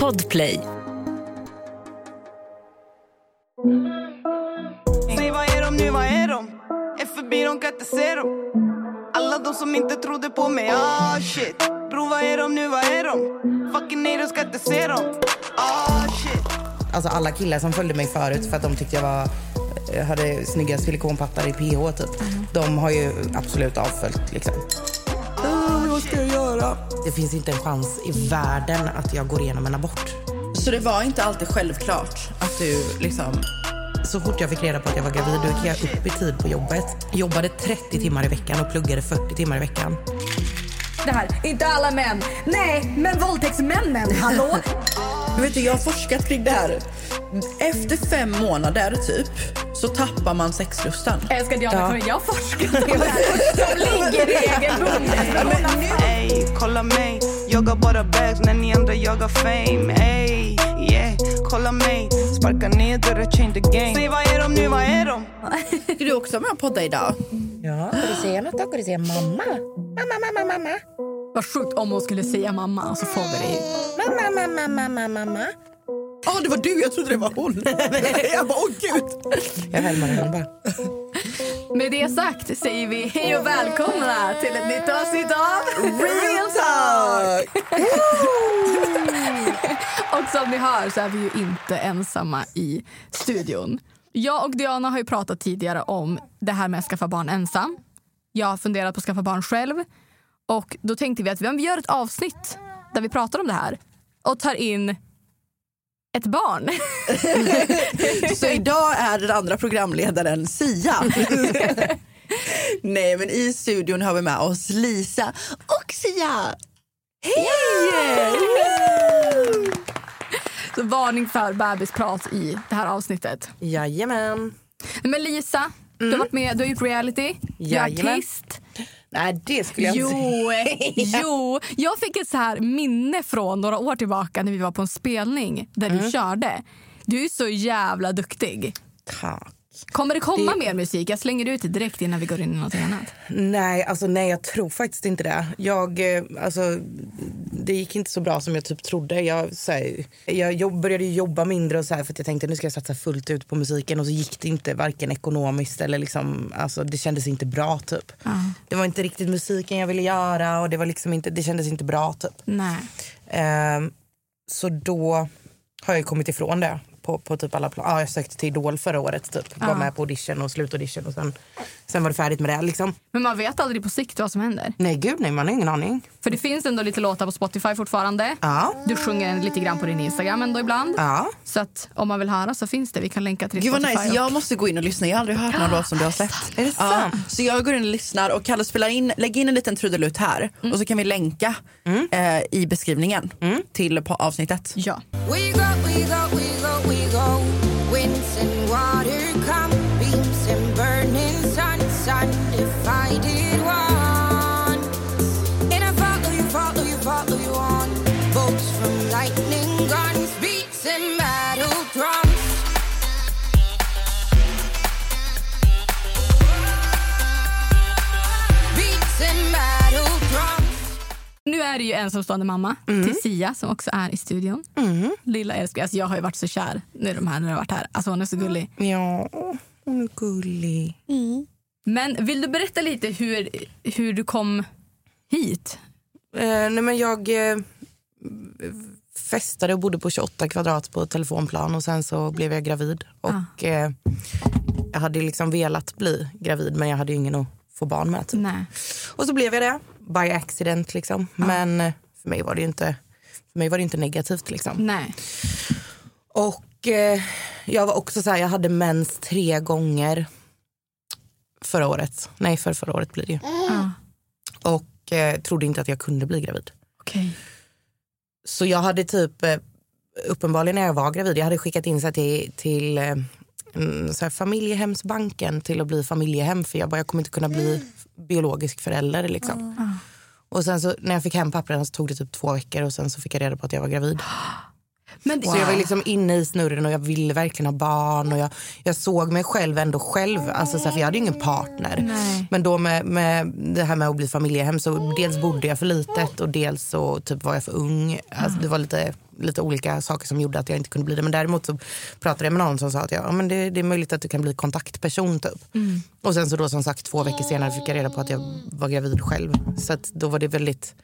Podplay. Säg vad är de nu, vad är de? Är förbi, de kan inte se dem Alla de som inte trodde på mig, ah shit Bro vad är de nu, vad är de? Fucking haters ska inte se dem Ah shit Alltså alla killar som följde mig förut för att de tyckte jag var jag hade snygga silikonpattar i PH typ. De har ju absolut avföljt liksom. Göra? Det finns inte en chans i världen att jag går igenom en abort. Så det var inte alltid självklart att du liksom... Så fort jag fick reda på att jag var gravid då gick jag upp i tid på jobbet. Jobbade 30 timmar i veckan och pluggade 40 timmar i veckan. Det här, inte alla män. Nej, men våldtäktsmännen, hallå? Vet du, jag har forskat kring det här. Efter fem månader typ så tappar man sexlusten. Jag älskar Diana, ja. jag forskar på det här. De ligger regelbundet. Ey, kolla mig Jag har bara bags när ni andra jagar fame Ey, yeah, kolla mig Sparka ner dörrar, change the game Säg vad är de nu, vad är de? Är du också med och podda idag? Ja, ska du säga något då? Ska du säga mamma? Mamma, mamma, mamma. Vad sjukt om hon skulle säga mamma så får vi det. Mamma, mamma, mamma, mamma. Ja, ah, det var du. Jag trodde det var hon. jag bara, åh gud. Jag härmar henne bara. Med det sagt säger vi hej och välkomna till ett nytt avsnitt av Real Talk! och som ni hör så är vi ju inte ensamma i studion. Jag och Diana har ju pratat tidigare om det här med att skaffa barn ensam. Jag har funderat på att skaffa barn själv. Och då tänkte vi att vi gör ett avsnitt där vi pratar om det här och tar in ett barn. Så idag är den andra programledaren Sia. Nej, men i studion har vi med oss Lisa och Sia. Hej! Så varning för bebisprat i det här avsnittet. Jajamän. Men Lisa, du har varit med, du har gjort reality, du är Jajamän. artist. Nej, det skulle jag Jo, inte säga. jo, jag fick ett så här minne från några år tillbaka när vi var på en spelning där du körde. Du är så jävla duktig. Tack. Kommer det komma Det- mer musik? Jag slänger ut det direkt innan vi går in i något annat. Nej, alltså nej, jag tror faktiskt inte det. Jag, eh, alltså, det gick inte så bra som jag typ trodde. Jag, så här, jag började jobba mindre och så här, för att jag tänkte nu ska jag satsa fullt ut på musiken och så gick det inte varken ekonomiskt eller liksom, alltså, det kändes inte bra typ. Det var inte riktigt musiken jag ville göra och det, var liksom inte, det kändes inte bra typ. Nej. Ehm, så då har jag kommit ifrån det på, på typ alla plan. Ja, jag sökte till Idol förra året typ. Var med på audition och slutaudition och sen, sen var det färdigt med det liksom. Men man vet aldrig på sikt vad som händer. Nej gud nej, man har ingen aning. För det finns ändå lite låtar på Spotify fortfarande. Ja. Du sjunger lite grann på din Instagram ändå ibland. Ja. Så att om man vill höra så finns det. Vi kan länka till Gud Spotify. nice, och- jag måste gå in och lyssna. Jag har aldrig hört någon låt som du har släppt. Är det sant? så jag går in och lyssnar och Kalle spelar in, lägg in en liten trudelutt här och så kan vi länka eh, i beskrivningen till på avsnittet. Ja. Är det ju ensamstående mamma till Sia som också är i studion. Lilla älskling. Alltså jag har ju varit så kär i de här när jag har varit här. Alltså hon är så gullig. Ja, hon är gullig. Men vill du berätta lite hur, hur du kom hit? Eh, nej men jag eh, festade och bodde på 28 kvadrat på telefonplan och sen så blev jag gravid. Och eh, jag hade liksom velat bli gravid men jag hade ju ingen att få barn med. Typ. Nej. Och så blev jag det, by accident liksom. Men eh, för mig var det inte, för mig var det inte negativt liksom. Nej. Och eh, jag var också så här, jag hade mens tre gånger förra året. Nej, för förra året blir det ju. Ja. Och eh, trodde inte att jag kunde bli gravid. Okej. Så jag hade typ, eh, uppenbarligen när jag var gravid, jag hade skickat in sig till, till eh, mm, så här, familjehemsbanken till att bli familjehem för jag bara, jag kommer inte kunna bli biologisk förälder liksom. Och sen så när jag fick hem papperna så tog det typ två veckor och sen så fick jag reda på att jag var gravid. Men det- Så jag var liksom inne i snurren och jag ville verkligen ha barn. Och jag, jag såg mig själv ändå själv. Alltså så här, för jag hade ju ingen partner. Nej. Men då med, med det här med att bli familjehem så dels bodde jag för litet och dels så typ var jag för ung. Alltså, det var lite, lite olika saker som gjorde att jag inte kunde bli det. Men däremot så pratade jag med någon som sa att ja, men det, det är möjligt att du kan bli kontaktperson typ. Och sen så då som sagt två veckor senare fick jag reda på att jag var gravid själv. Så att då var det väldigt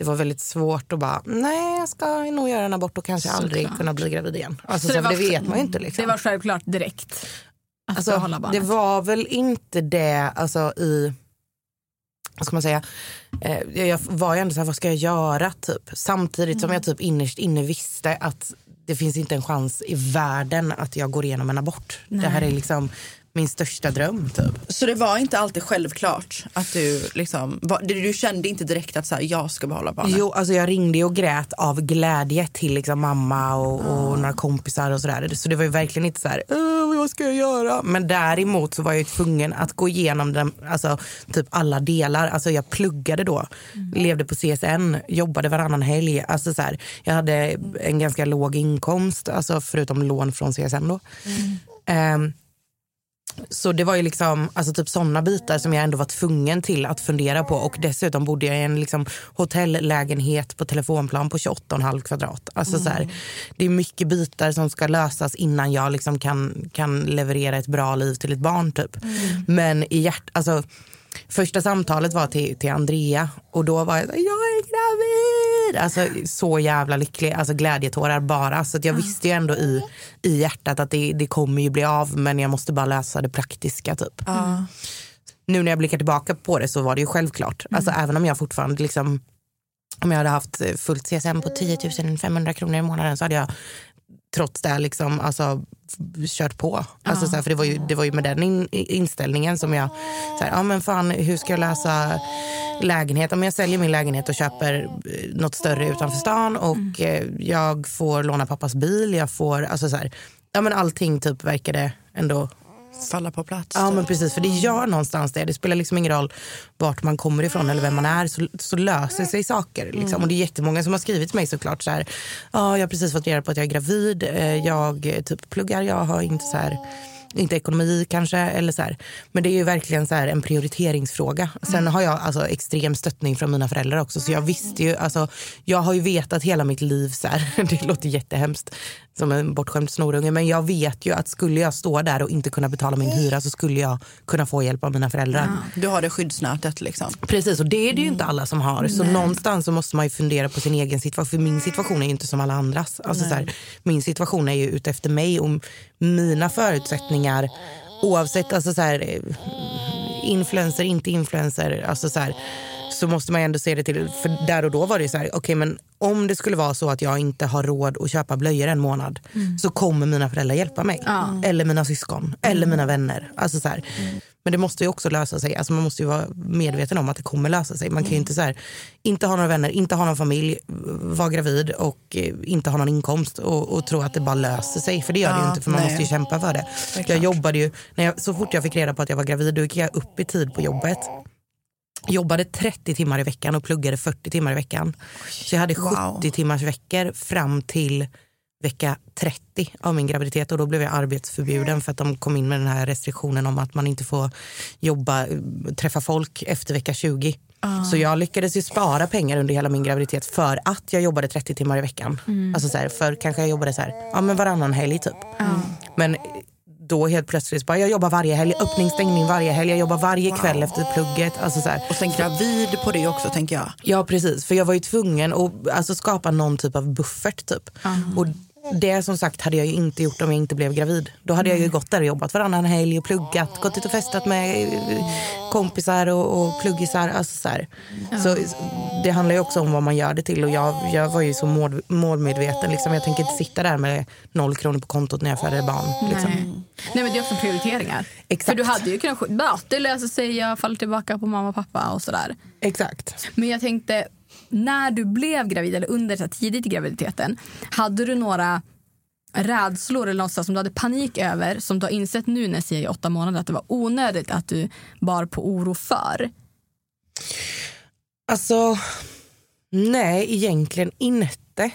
det var väldigt svårt att bara, nej jag ska nog göra en abort och kanske aldrig kunna bli gravid igen. Alltså, så det det, var- det vet man ju inte. Liksom. Det var självklart direkt att alltså, behålla barnet. det var väl inte det alltså, i, vad ska man säga, eh, jag- var ju ändå så här, vad ska jag göra typ? Samtidigt som jag typ innerst inne visste att det finns inte en chans i världen att jag går igenom en abort. Det här är liksom min största dröm typ. Så det var inte alltid självklart att du liksom, var, du kände inte direkt att så här, jag ska behålla barnet? Jo, alltså jag ringde och grät av glädje till liksom mamma och, och några kompisar och sådär. Så det var ju verkligen inte så här, "Åh, vad ska jag göra? Men däremot så var jag tvungen att gå igenom den, alltså, typ alla delar. Alltså jag pluggade då, levde på CSN, jobbade varannan helg. Alltså så här, jag hade en ganska låg inkomst, alltså förutom lån från CSN då. Ehm, så det var ju liksom, alltså typ sådana bitar som jag ändå var tvungen till att fundera på. Och dessutom bodde jag i en liksom hotellägenhet på telefonplan på 28,5 kvadrat. Alltså så här, det är mycket bitar som ska lösas innan jag liksom kan, kan leverera ett bra liv till ett barn. typ. Men i hjärt, alltså, första samtalet var till, till Andrea och då var jag jag är gravid. Alltså så jävla lycklig, alltså glädjetårar bara. Så jag visste ju ändå i, i hjärtat att det, det kommer ju bli av men jag måste bara lösa det praktiska typ. Nu när jag blickar tillbaka på det så var det ju självklart. Alltså även om jag fortfarande liksom om jag hade haft fullt CSN på 10 500 kronor i månaden så hade jag trots det liksom, alltså, kört på. Alltså, så här, för det var, ju, det var ju med den in, inställningen som jag... Så här, ja, men fan, hur ska jag lösa lägenhet? Om jag säljer min lägenhet och köper eh, något större utanför stan och eh, jag får låna pappas bil. Jag får, alltså, så här, ja, men allting typ verkade ändå Falla på plats? Ja men precis, för det gör någonstans det. Det spelar liksom ingen roll vart man kommer ifrån eller vem man är så, så löser sig saker. Liksom. Och det är jättemånga som har skrivit till mig såklart så här, ja jag har precis fått reda på att jag är gravid, eh, jag typ pluggar, jag har inte så här inte ekonomi kanske, eller så här. men det är ju verkligen så en prioriteringsfråga. Sen har jag alltså extrem stöttning från mina föräldrar också så jag visste ju, alltså, jag har ju vetat hela mitt liv, så här. det låter jättehemskt som en bortskämd snorunge men jag vet ju att skulle jag stå där och inte kunna betala min hyra så skulle jag kunna få hjälp av mina föräldrar. Du har det skyddsnätet liksom? Precis, och det är det ju inte alla som har. Så någonstans så måste man ju fundera på sin egen situation. För min situation är ju inte som alla andras. Alltså så här, min situation är ju utefter mig och mina förutsättningar. Oavsett alltså så här, eh, influencer, inte influencer. Alltså så här, så måste man ändå se det till, för där och då var det så här, okej men om det skulle vara så att jag inte har råd att köpa blöjor en månad så kommer mina föräldrar hjälpa mig. Eller mina syskon, eller mina vänner. Alltså så här. Men det måste ju också lösa sig, alltså man måste ju vara medveten om att det kommer lösa sig. Man kan ju inte så här, inte ha några vänner, inte ha någon familj, vara gravid och eh, inte ha någon inkomst och, och tro att det bara löser sig. För det gör det ju Ja, inte för man nej. måste ju kämpa för det. är jag jobbade ju, när jag, så fort jag fick reda på att jag var gravid då gick jag upp i tid på jobbet jobbade 30 timmar i veckan och pluggade 40 timmar i veckan. Så jag hade 70 Wow. timmars veckor fram till vecka 30 av min graviditet och då blev jag arbetsförbjuden för att de kom in med den här restriktionen om att man inte får jobba, eh, träffa folk efter vecka 20. Så jag lyckades ju spara pengar under hela min graviditet för att jag jobbade 30 timmar i veckan. Alltså så här, för kanske jag jobbade så här, ja men varannan helg typ. Men då helt plötsligt bara, jag jobbar varje helg, öppning, stängning varje helg, jag jobbar varje kväll efter plugget. Alltså så här. Och sen gravid på det också tänker jag. Ja precis, för jag var ju tvungen att alltså, skapa någon typ av buffert typ. Och det som sagt hade jag ju inte gjort om jag inte blev gravid. Då hade jag ju gått där och jobbat varannan helg och pluggat, gått ut och festat med eh, kompisar och, och pluggisar. Alltså, så här. Så det handlar ju också om vad man gör det till och jag, jag var ju så mål, målmedveten. Liksom. Jag tänker inte sitta där med noll kronor på kontot när jag föder barn. Liksom. Nej. Nej men det är också prioriteringar. Exakt. För du hade ju kunnat ja, löser sig, jag faller tillbaka på mamma och pappa och sådär. Exakt. Men jag tänkte, när du blev gravid eller under så här, tidigt i graviditeten, hade du några rädslor eller något som du hade panik över som du har insett nu när jag säger åtta månader att det var onödigt att du bar på oro för? Alltså, nej egentligen inte.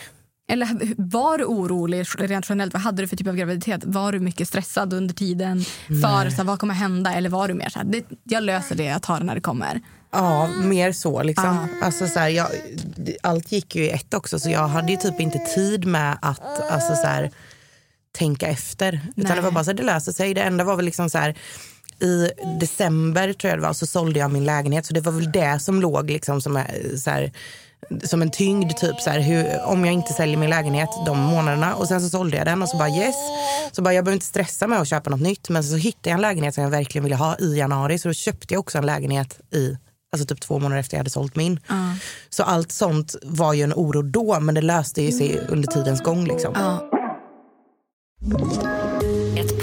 Eller var du orolig rent generellt? Vad hade du för typ av graviditet? Var du mycket stressad under tiden? För så här, vad kommer hända? Eller var du mer så här, det, jag löser det, jag tar det när det kommer? Ja, mer så. Liksom. Alltså, så här, jag, allt gick ju i ett också så jag hade ju typ inte tid med att alltså, så här, tänka efter. Utan det var bara så här, det löser sig. Det enda var väl liksom så här i december tror jag det var så sålde jag min lägenhet så det var väl det som låg liksom som, är, så här, som en tyngd typ så här, hur, om jag inte säljer min lägenhet de månaderna och sen så sålde jag den och så bara yes. Så bara jag behöver inte stressa med att köpa något nytt men så hittade jag en lägenhet som jag verkligen ville ha i januari så då köpte jag också en lägenhet i Alltså typ två månader efter jag hade sålt min. Så allt sånt var ju en oro då men det löste ju sig under tidens gång. Liksom. Ett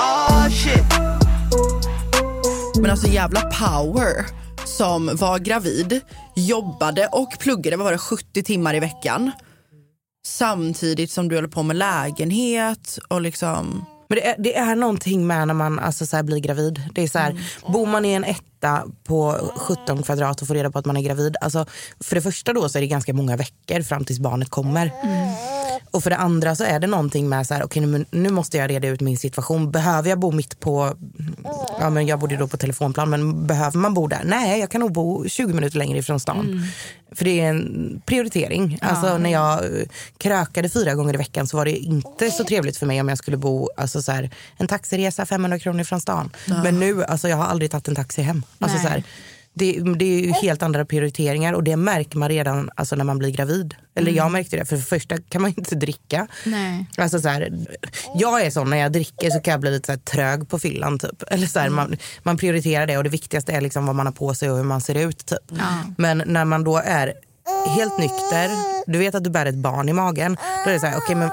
Oh shit. Men alltså jävla power som var gravid, jobbade och pluggade vad var det, 70 timmar i veckan. Samtidigt som du håller på med lägenhet och liksom... Men det är, det är någonting med när man alltså, så blir gravid. Det är så här, Bor man i en etta på 17 kvadrat och får reda på att man är gravid. Alltså, för det första då så är det ganska många veckor fram tills barnet kommer. Och för det andra så är det någonting med så här, okej nu, nu måste jag reda ut min situation. Behöver jag bo mitt på, ja men jag bodde då på telefonplan, men behöver man bo där? Nej, jag kan nog bo 20 minuter längre ifrån stan. För det är en prioritering. Alltså när jag eh, krökade fyra gånger i veckan så var det inte så trevligt för mig om jag skulle bo alltså så här, en taxiresa 500 kronor från stan. Men nu, alltså jag har aldrig tagit en taxi hem. Alltså Nej. så här, det, det är ju helt andra prioriteringar och det märker man redan alltså, när man blir gravid. Eller jag märkte det, för det första kan man inte dricka. Nej. Alltså, så här, jag är sån, när jag dricker så kan jag bli lite så här, trög på fyllan. Typ. Eller, så här, man, man prioriterar det och det viktigaste är liksom vad man har på sig och hur man ser ut. Typ. Men när man då är helt nykter, du vet att du bär ett barn i magen. Då är det så här, okej men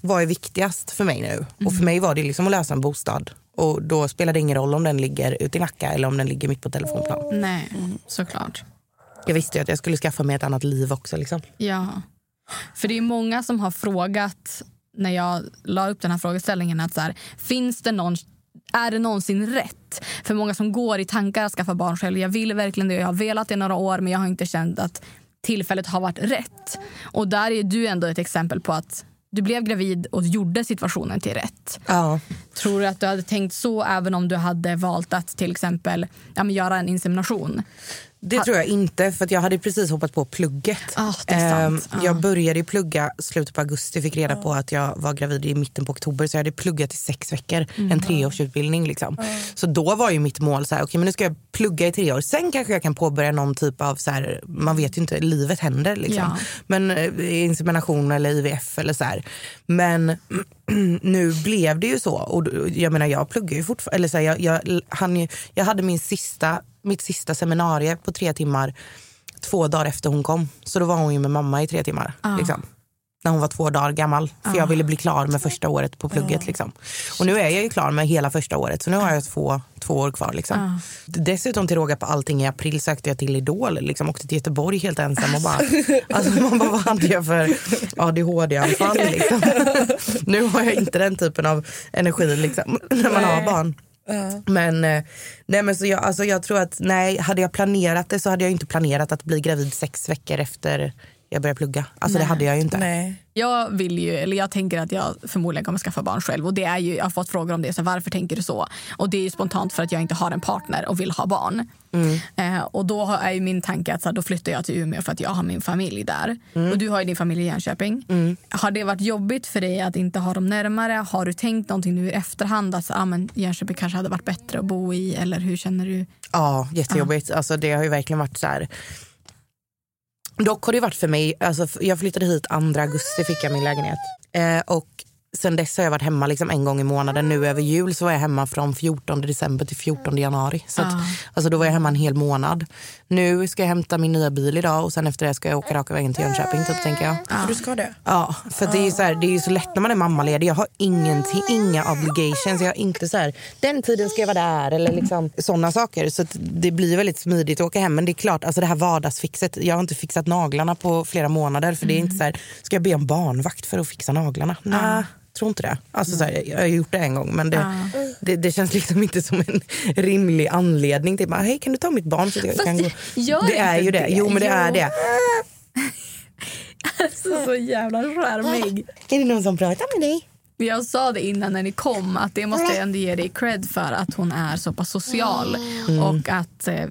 vad är viktigast för mig nu? Och för mig var det liksom att lösa en bostad. Och då spelar det ingen roll om den ligger ute i Nacka eller om den ligger mitt på telefonplan. Nej, såklart. Jag visste ju att jag skulle skaffa mig ett annat liv också. Liksom. Ja. För det är många som har frågat när jag la upp den här frågeställningen att så här, finns det någon är det någonsin rätt? För många som går i tankar att skaffa barn själv. Jag vill verkligen det. Jag har velat det i några år men jag har inte känt att tillfället har varit rätt. Och där är du ändå ett exempel på att du blev gravid och gjorde situationen till rätt. Ja. Tror du att du hade tänkt så även om du hade valt att till exempel ja, göra en insemination? Det tror jag inte, för att jag hade precis hoppat på plugget. Ah, är sant. Ehm, Jag började plugga slutet på augusti, fick reda på att jag var gravid i mitten på oktober. Så jag hade pluggat i sex veckor, Mm. en treårsutbildning. Liksom. Så då var ju mitt mål så här, okay, men nu ska jag plugga i tre år. Sen kanske jag kan påbörja någon typ av, så här, man vet ju inte, livet händer. Liksom. Ja. Men eh, insemination eller IVF eller så här. Men nu blev det ju så. Och jag menar jag pluggar ju fortfarande. Eller så här, jag, jag, han, jag hade min sista, mitt sista seminarie på tre timmar två dagar efter hon kom. Så då var hon ju med mamma i tre timmar. Liksom. När hon var två dagar gammal. För jag ville bli klar med första året på plugget. Liksom. Och nu är jag ju klar med hela första året. Så nu har jag två, två år kvar. Liksom. Dessutom till råga på allting i april sökte jag till Idol. Liksom. Åkte till Göteborg helt ensam. Och bara, alltså, man bara, vad hade jag för ADHD-anfall? Liksom. nu har jag inte den typen av energi liksom, när man har barn. Men, eh, nej, men så jag, alltså jag tror att nej, hade jag planerat det så hade jag inte planerat att bli gravid sex veckor efter jag började plugga. Alltså det hade jag ju inte. Nej. Jag vill ju, eller jag tänker att jag förmodligen kommer skaffa barn själv. Och det är ju, jag har fått frågor om det. Så varför tänker du så? Och det är ju spontant för att jag inte har en partner och vill ha barn. Eh, och då är ju min tanke att så här, då flyttar jag till Umeå för att jag har min familj där. Och du har ju din familj i Jönköping. Har det varit jobbigt för dig att inte ha dem närmare? Har du tänkt någonting nu i efterhand att så, ah, men Jönköping kanske hade varit bättre att bo i? Eller hur känner du? Ja, jättejobbigt. Alltså, det har ju verkligen varit så här. Dock har det varit för mig, alltså, jag flyttade hit 2 augusti fick jag min lägenhet. Eh, och sen dess har jag varit hemma liksom en gång i månaden. Nu över jul så var jag hemma från 14 december till 14 januari. Så att, alltså då var jag hemma en hel månad. Nu ska jag hämta min nya bil idag och sen efter det ska jag åka raka vägen till Jönköping typ tänker jag. Du ska det? Ja, för det är ju så, här, det är ju så lätt när man är mammaledig. Jag har ingenting, inga obligations. Jag har inte så här, den tiden ska jag vara där eller liksom sådana saker. Så att det blir väldigt smidigt att åka hem. Men det är klart, alltså det här vardagsfixet. Jag har inte fixat naglarna på flera månader. För det är inte så här, ska jag be om barnvakt för att fixa naglarna? Nej. Tror inte det. Alltså så här, jag har gjort det en gång men det, det, det känns liksom inte som en rimlig anledning till bara, hej kan du ta mitt barn så jag kan gå. Det är ju det. det. Jo men det Jo. är det. Så, så jävla charmig. Är det någon som pratar med dig? Jag sa det innan när ni kom att det måste jag ändå ge dig cred för att hon är så pass social och att, eh,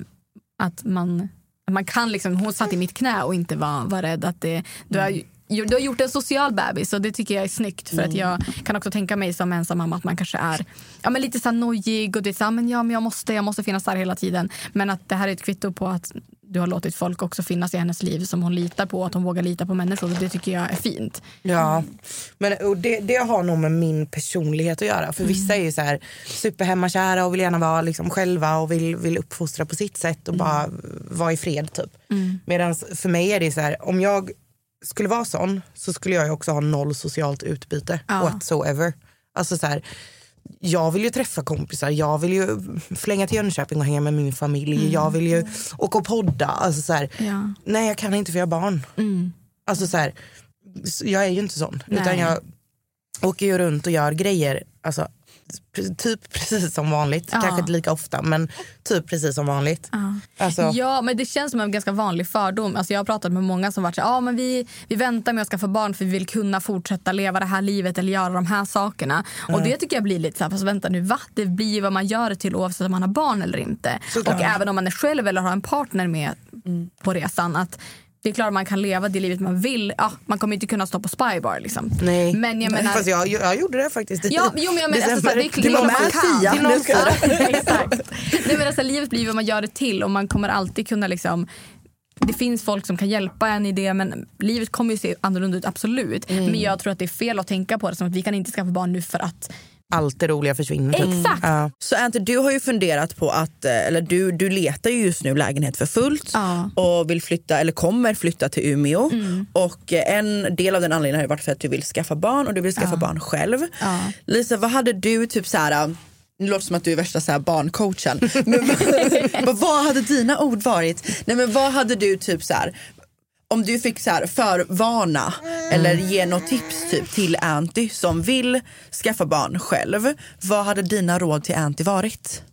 att man, man kan liksom, hon satt i mitt knä och inte var, var rädd att det, du har, du har gjort en social bebis och det tycker jag är snyggt för att jag kan också tänka mig som ensam mamma att man kanske är ja, men lite så nojig och det är så här, men ja, men jag måste, jag måste finnas där hela tiden men att det här är ett kvitto på att du har låtit folk också finnas i hennes liv som hon litar på att hon vågar lita på människor det tycker jag är fint. Ja, men och det, det har nog med min personlighet att göra. För vissa är ju så här superhemmakära och vill gärna vara liksom själva och vill, vill uppfostra på sitt sätt och bara vara i fred typ. Medan för mig är det så här, om jag skulle vara sån så skulle jag ju också ha noll socialt utbyte Ja. whatsoever. Alltså så här, jag vill ju träffa kompisar, jag vill ju flänga till Jönköping och hänga med min familj. Jag vill ju åka och podda. Alltså så här, Ja. Nej jag kan inte för jag har barn. Alltså så här, jag är ju inte sån. Nej. Utan jag åker ju runt och gör grejer. Alltså, typ precis som vanligt. Ja. Kanske inte lika ofta men typ precis som vanligt. Alltså, Ja, men det känns som en ganska vanlig fördom. Alltså jag har pratat med många som varit så ah, men vi, vi väntar med att skaffa barn för vi vill kunna fortsätta leva det här livet eller göra de här sakerna. Och det tycker jag blir lite så här, fast vänta nu, va? Det blir vad man gör det till oavsett om man har barn eller inte. Såklart. Och även om man är själv eller har en partner med på resan. att det är klart man kan leva det livet man vill. Ja, man kommer inte kunna stå på spybar liksom. nej. Men jag menar, Fast jag, jag gjorde det faktiskt i Ja, jo, men jag menar, alltså, det är december. klart man kan. Till någon. Exakt. Nej, men alltså, livet blir vad man gör det till och man kommer alltid kunna liksom det finns folk som kan hjälpa en i det men livet kommer ju se annorlunda ut absolut. Mm. Men jag tror att det är fel att tänka på det som att vi kan inte skaffa barn nu för att Allt det roliga försvinner. typ. Exakt. Ja. Så Ante, du har ju funderat på att, eh, eller du, du letar ju just nu lägenhet för fullt Ja. och vill flytta, eller kommer flytta till Umeå. Mm. Och eh, en del av den anledningen har varit för att du vill skaffa barn och du vill skaffa barn själv. Ja. Lisa, vad hade du typ så här nu låter det som att du är värsta så här barncoachen. Men vad hade dina ord varit? Nej, men vad hade du typ så här, om du fick så här förvarna eller ge något tips typ till Anty som vill skaffa barn själv. Vad hade dina råd till Anty varit?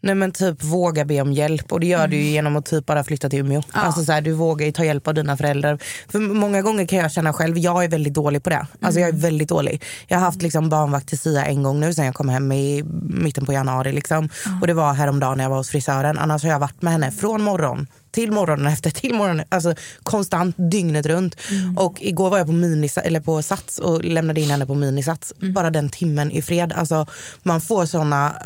Nej men typ våga be om hjälp och det gör du ju genom att typ bara flytta till Umeå. Alltså så här, du vågar ta hjälp av dina föräldrar. För många gånger kan jag känna själv, jag är väldigt dålig på det. Alltså jag är väldigt dålig. Jag har haft liksom barnvakt till Sia en gång nu sen jag kom hem i mitten på januari liksom. Och det var häromdagen när jag var hos frisören. Annars har jag varit med henne från morgon till morgonen efter, till morgonen, alltså konstant dygnet runt. Och igår var jag på, minis, eller på Sats och lämnade in henne på Minisats. Bara den timmen i fred. Alltså, man får såna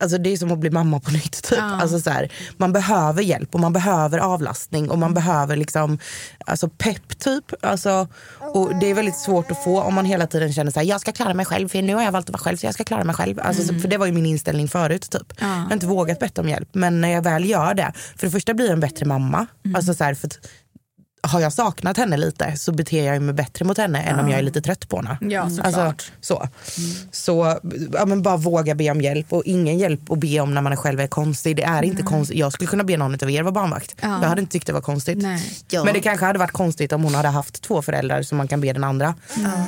Alltså det är som att bli mamma på nytt. Typ. Ja. Alltså så här, man behöver hjälp och man behöver avlastning och man behöver liksom, alltså pepp typ. Alltså, och det är väldigt svårt att få om man hela tiden känner så här, jag ska klara mig själv för nu har jag valt att vara själv så jag ska klara mig själv. Alltså, så- För det var ju min inställning förut. Typ. Jag har inte vågat bett om hjälp men när jag väl gör det, för det första blir jag en bättre mamma. Alltså så här, för att, har jag saknat henne lite så beter jag mig bättre mot henne än om jag är lite trött på henne. Ja, såklart. Alltså, så. Så ja, men bara våga be om hjälp och ingen hjälp att be om när man själv är konstig. Det är inte konstigt. Jag skulle kunna be någon av er vara barnvakt. Ja. Jag hade inte tyckt det var konstigt. Nej. Men det kanske hade varit konstigt om hon hade haft två föräldrar som man kan be den andra.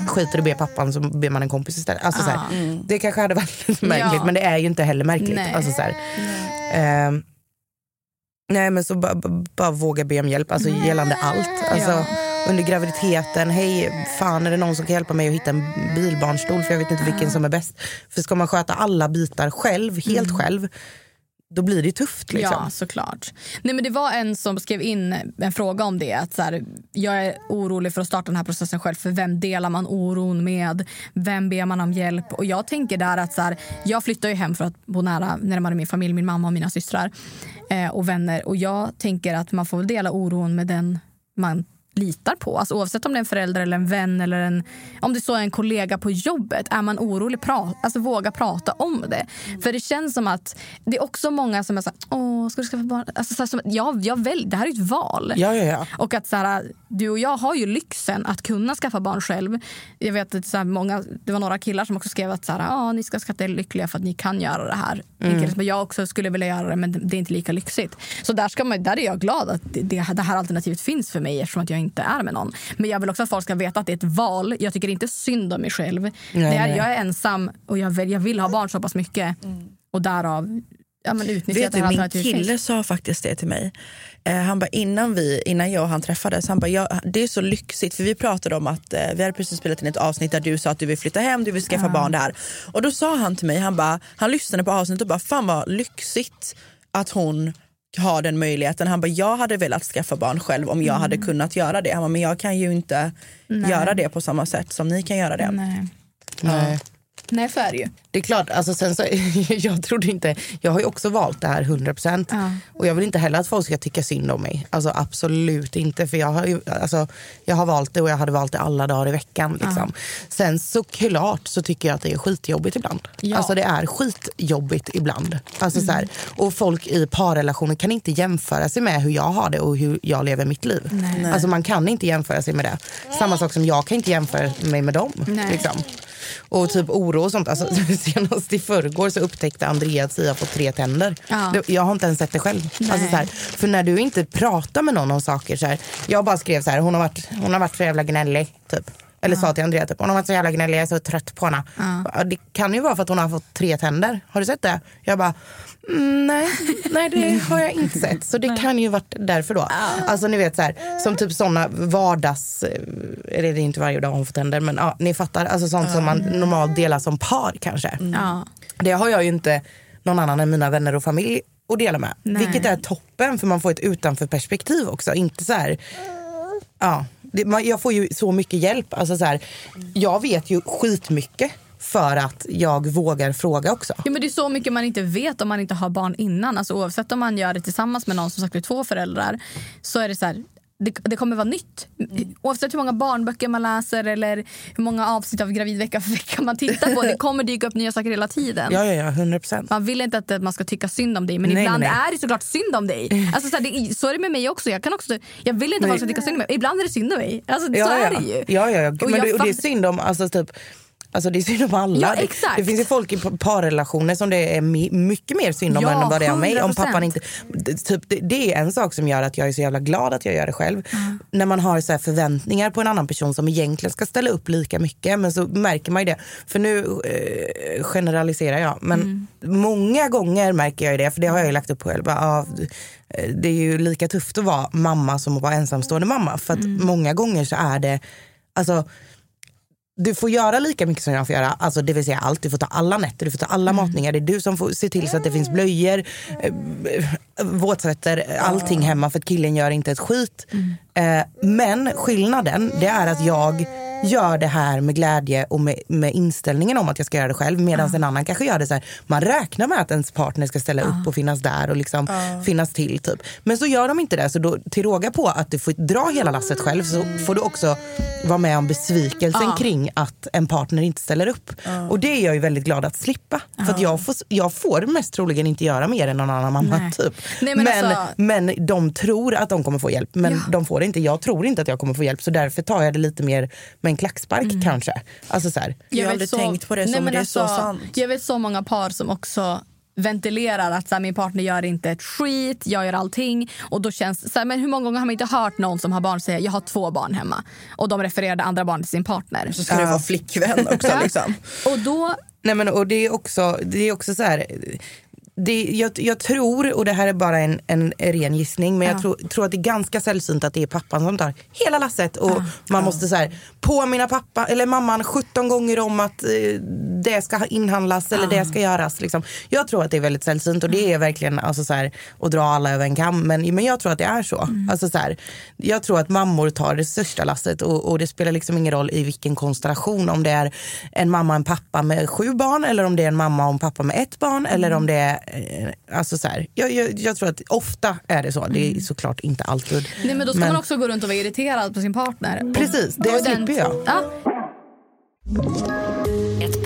Skiter i att be pappan så ber man en kompis istället. Alltså, så här, Det kanske hade varit lite märkligt Ja. men det är ju inte heller märkligt. Nej. Alltså, så här. Ehm, nej men så bara, bara, våga be om hjälp alltså, gällande allt. Alltså, Ja. Under graviditeten, hej fan är det någon som kan hjälpa mig att hitta en bilbarnstol för jag vet inte vilken som är bäst. För ska man sköta alla bitar själv, helt själv, då blir det tufft. Liksom. Ja, såklart. Nej, men det var en som skrev in en fråga om det. Att så här, jag är orolig för att starta den här processen själv. För Vem delar man oron med? Vem ber man om hjälp? Och Jag tänker där att så här, jag flyttar ju hem för att bo nära närmare min familj, min mamma och mina systrar eh, och vänner. Och Jag tänker att man får dela oron med den man litar på. Alltså oavsett om det är en förälder eller en vän eller en, om det så är en kollega på jobbet. Är man orolig, pra, alltså våga prata om det. För det känns som att det är också många som är så här, åh, ska du skaffa barn? Alltså, så här, som, jag, jag väl, det här är ju ett val. Ja, ja, ja. Och att så här, du och jag har ju lyxen att kunna skaffa barn själv. Jag vet att så här, många, det var några killar som också skrev att så här, ah, ni ska skatta er lyckliga för att ni kan göra det här. Mm. Men jag också skulle vilja göra det men det är inte lika lyxigt. Så där, ska man, där är jag glad att det, det här alternativet finns för mig eftersom att jag inte är med någon. Men jag vill också att folk ska veta att det är ett val. Jag tycker inte synd om mig själv. Nej, det är, nej. jag är ensam och jag vill, jag vill ha barn så pass mycket. Och därav ja, men utnyttja Vet du, det här min alternativet kille sa faktiskt det till mig. Eh, han bara, innan, vi, innan jag och han träffades, han bara, ja, det är så lyxigt. För vi pratade om att eh, vi hade precis spelat in ett avsnitt där du sa att du vill flytta hem, du vill skaffa barn där. Och då sa han till mig, han bara, han lyssnade på avsnittet och bara, fan vad lyxigt att hon har den möjligheten. Han bara, jag hade velat skaffa barn själv om jag hade kunnat göra det. Han bara, men jag kan ju inte göra det på samma sätt som ni kan göra det. Nej. Nej. Nej, så är det ju. Det är klart, alltså sen så, jag trodde inte, jag har ju också valt det här 100% Ja. och jag vill inte heller att folk ska tycka synd om mig. Alltså absolut inte för jag har, ju, alltså, jag har valt det och jag hade valt det alla dagar i veckan. Liksom. Sen såklart så tycker jag att det är skitjobbigt ibland. Ja. Alltså det är skitjobbigt ibland. Alltså, så här, och folk i parrelationer kan inte jämföra sig med hur jag har det och hur jag lever mitt liv. Alltså man kan inte jämföra sig med det. Samma sak som jag kan inte jämföra mig med dem. Nej. Liksom. Och typ oro och sånt. Alltså, senast i förrgår så upptäckte Andrea att Sia fått tre tänder. Ja. Jag har inte ens sett det själv. Alltså, så här, för när du inte pratar med någon om saker. Så här, jag bara skrev så här, hon har varit, hon har varit så jävla gnällig. Typ. Eller sa till Andrea typ, hon har varit så jävla gnällig, jag är så trött på henne. Det kan ju vara för att hon har fått tre tänder. Har du sett det? Jag bara, mm, nej, nej det har jag inte sett. Så det kan ju varit därför då. Alltså ni vet så här, som typ såna vardags, eh, eller det är inte varje dag hon får tänder men ja, ni fattar. Alltså sånt som man normalt delar som par kanske. Ja. Det har jag ju inte någon annan än mina vänner och familj att dela med. Nej. Vilket är toppen för man får ett utanför perspektiv också. Inte så här, ja, det, man, jag får ju så mycket hjälp. Alltså så här, jag vet ju skitmycket för att jag vågar fråga också. Ja, men det är så mycket man inte vet om man inte har barn innan. Alltså, oavsett om man gör det tillsammans med någon som sagt är två föräldrar så är det så här, det, det kommer vara nytt. Oavsett hur många barnböcker man läser eller hur många avsnitt av Gravid vecka för vecka man tittar på. Det kommer dyka upp nya saker hela tiden. Ja, ja, ja, 100 procent. Man vill inte att man ska tycka synd om dig men Nej, ibland nej, är det såklart synd om dig. Alltså, så, här, det, så är det med mig också. Jag, kan också, jag vill inte att folk ska tycka synd om mig. Ibland är det synd om mig. Alltså, så Ja, är ja. det ju. Ja, ja, ja. Och Men jag det, och det är synd om, alltså, typ, alltså, det är synd om alla. Ja, Det-. Det, finns ju folk i pa- parrelationer som det är mycket mer synd om Ja, än vad det är om mig. Om 100%. pappan inte, typ, det, det är en sak som gör att jag är så jävla glad att jag gör det själv. När man har så här förväntningar på en annan person som egentligen ska ställa upp lika mycket. Men så märker man ju det. För nu eh, generaliserar jag. Men Mm. många gånger märker jag det. För det har jag ju lagt upp själv. Bara, ja, eh, det är ju lika tufft att vara mamma som att vara ensamstående mamma. För att Mm. många gånger så är det, alltså du får göra lika mycket som jag får göra, alltså det vill säga allt. Du får ta alla nätter, du får ta alla matningar. Det är du som får se till så att det finns blöjor, eh, våtservetter, allting hemma för att killen gör inte ett skit. Eh, men skillnaden det är att jag gör det här med glädje och med, med inställningen om att jag ska göra det själv medan en annan kanske gör det så här. Man räknar med att ens partner ska ställa upp och finnas där och liksom finnas till. Typ. Men så gör de inte det. Så då, till råga på att du får dra hela lasset själv så får du också vara med om besvikelsen kring att en partner inte ställer upp. Och det är jag ju väldigt glad att slippa. För att jag får, jag får mest troligen inte göra mer än någon annan mamma. Nej. Typ. Nej, men men, alltså- men de tror att de kommer få hjälp. Men Ja. de får det inte. Jag tror inte att jag kommer få hjälp. Så därför tar jag det lite mer med en klackspark Mm. kanske. Alltså så här. Jag har aldrig tänkt på det så, men det är så sant. Jag vet så många par som också ventilerar att så här, min partner gör inte ett skit, jag gör allting. Och då känns så här, men Hur många gånger har man inte hört någon som har barn säga jag har två barn hemma och de refererar det andra barnet till sin partner. Så ska du vara flickvän också. liksom. Och då Nej, men, och det är också, det är också så här. Det, jag, jag tror, och det här är bara en, en ren gissning, men jag tror, tror att det är ganska sällsynt att det är pappan som tar hela lasset. Och man måste så här, påminna pappa, eller mamman 17 gånger om att eh, det ska inhandlas eller det ska göras. Liksom. Jag tror att det är väldigt sällsynt och det är verkligen alltså, så här, att dra alla över en kam. Men, men jag tror att det är så. Alltså, så här, jag tror att mammor tar det största lasset och, och det spelar liksom ingen roll i vilken konstellation. Om det är en mamma och en pappa med sju barn eller om det är en mamma och en pappa med ett barn. Eller om det är, alltså, så här, jag, jag, jag tror att ofta är det så. Det är såklart inte alltid. Nej, men då ska Men- man också gå runt och vara irriterad på sin partner. Precis, det den- slipper jag. Ja.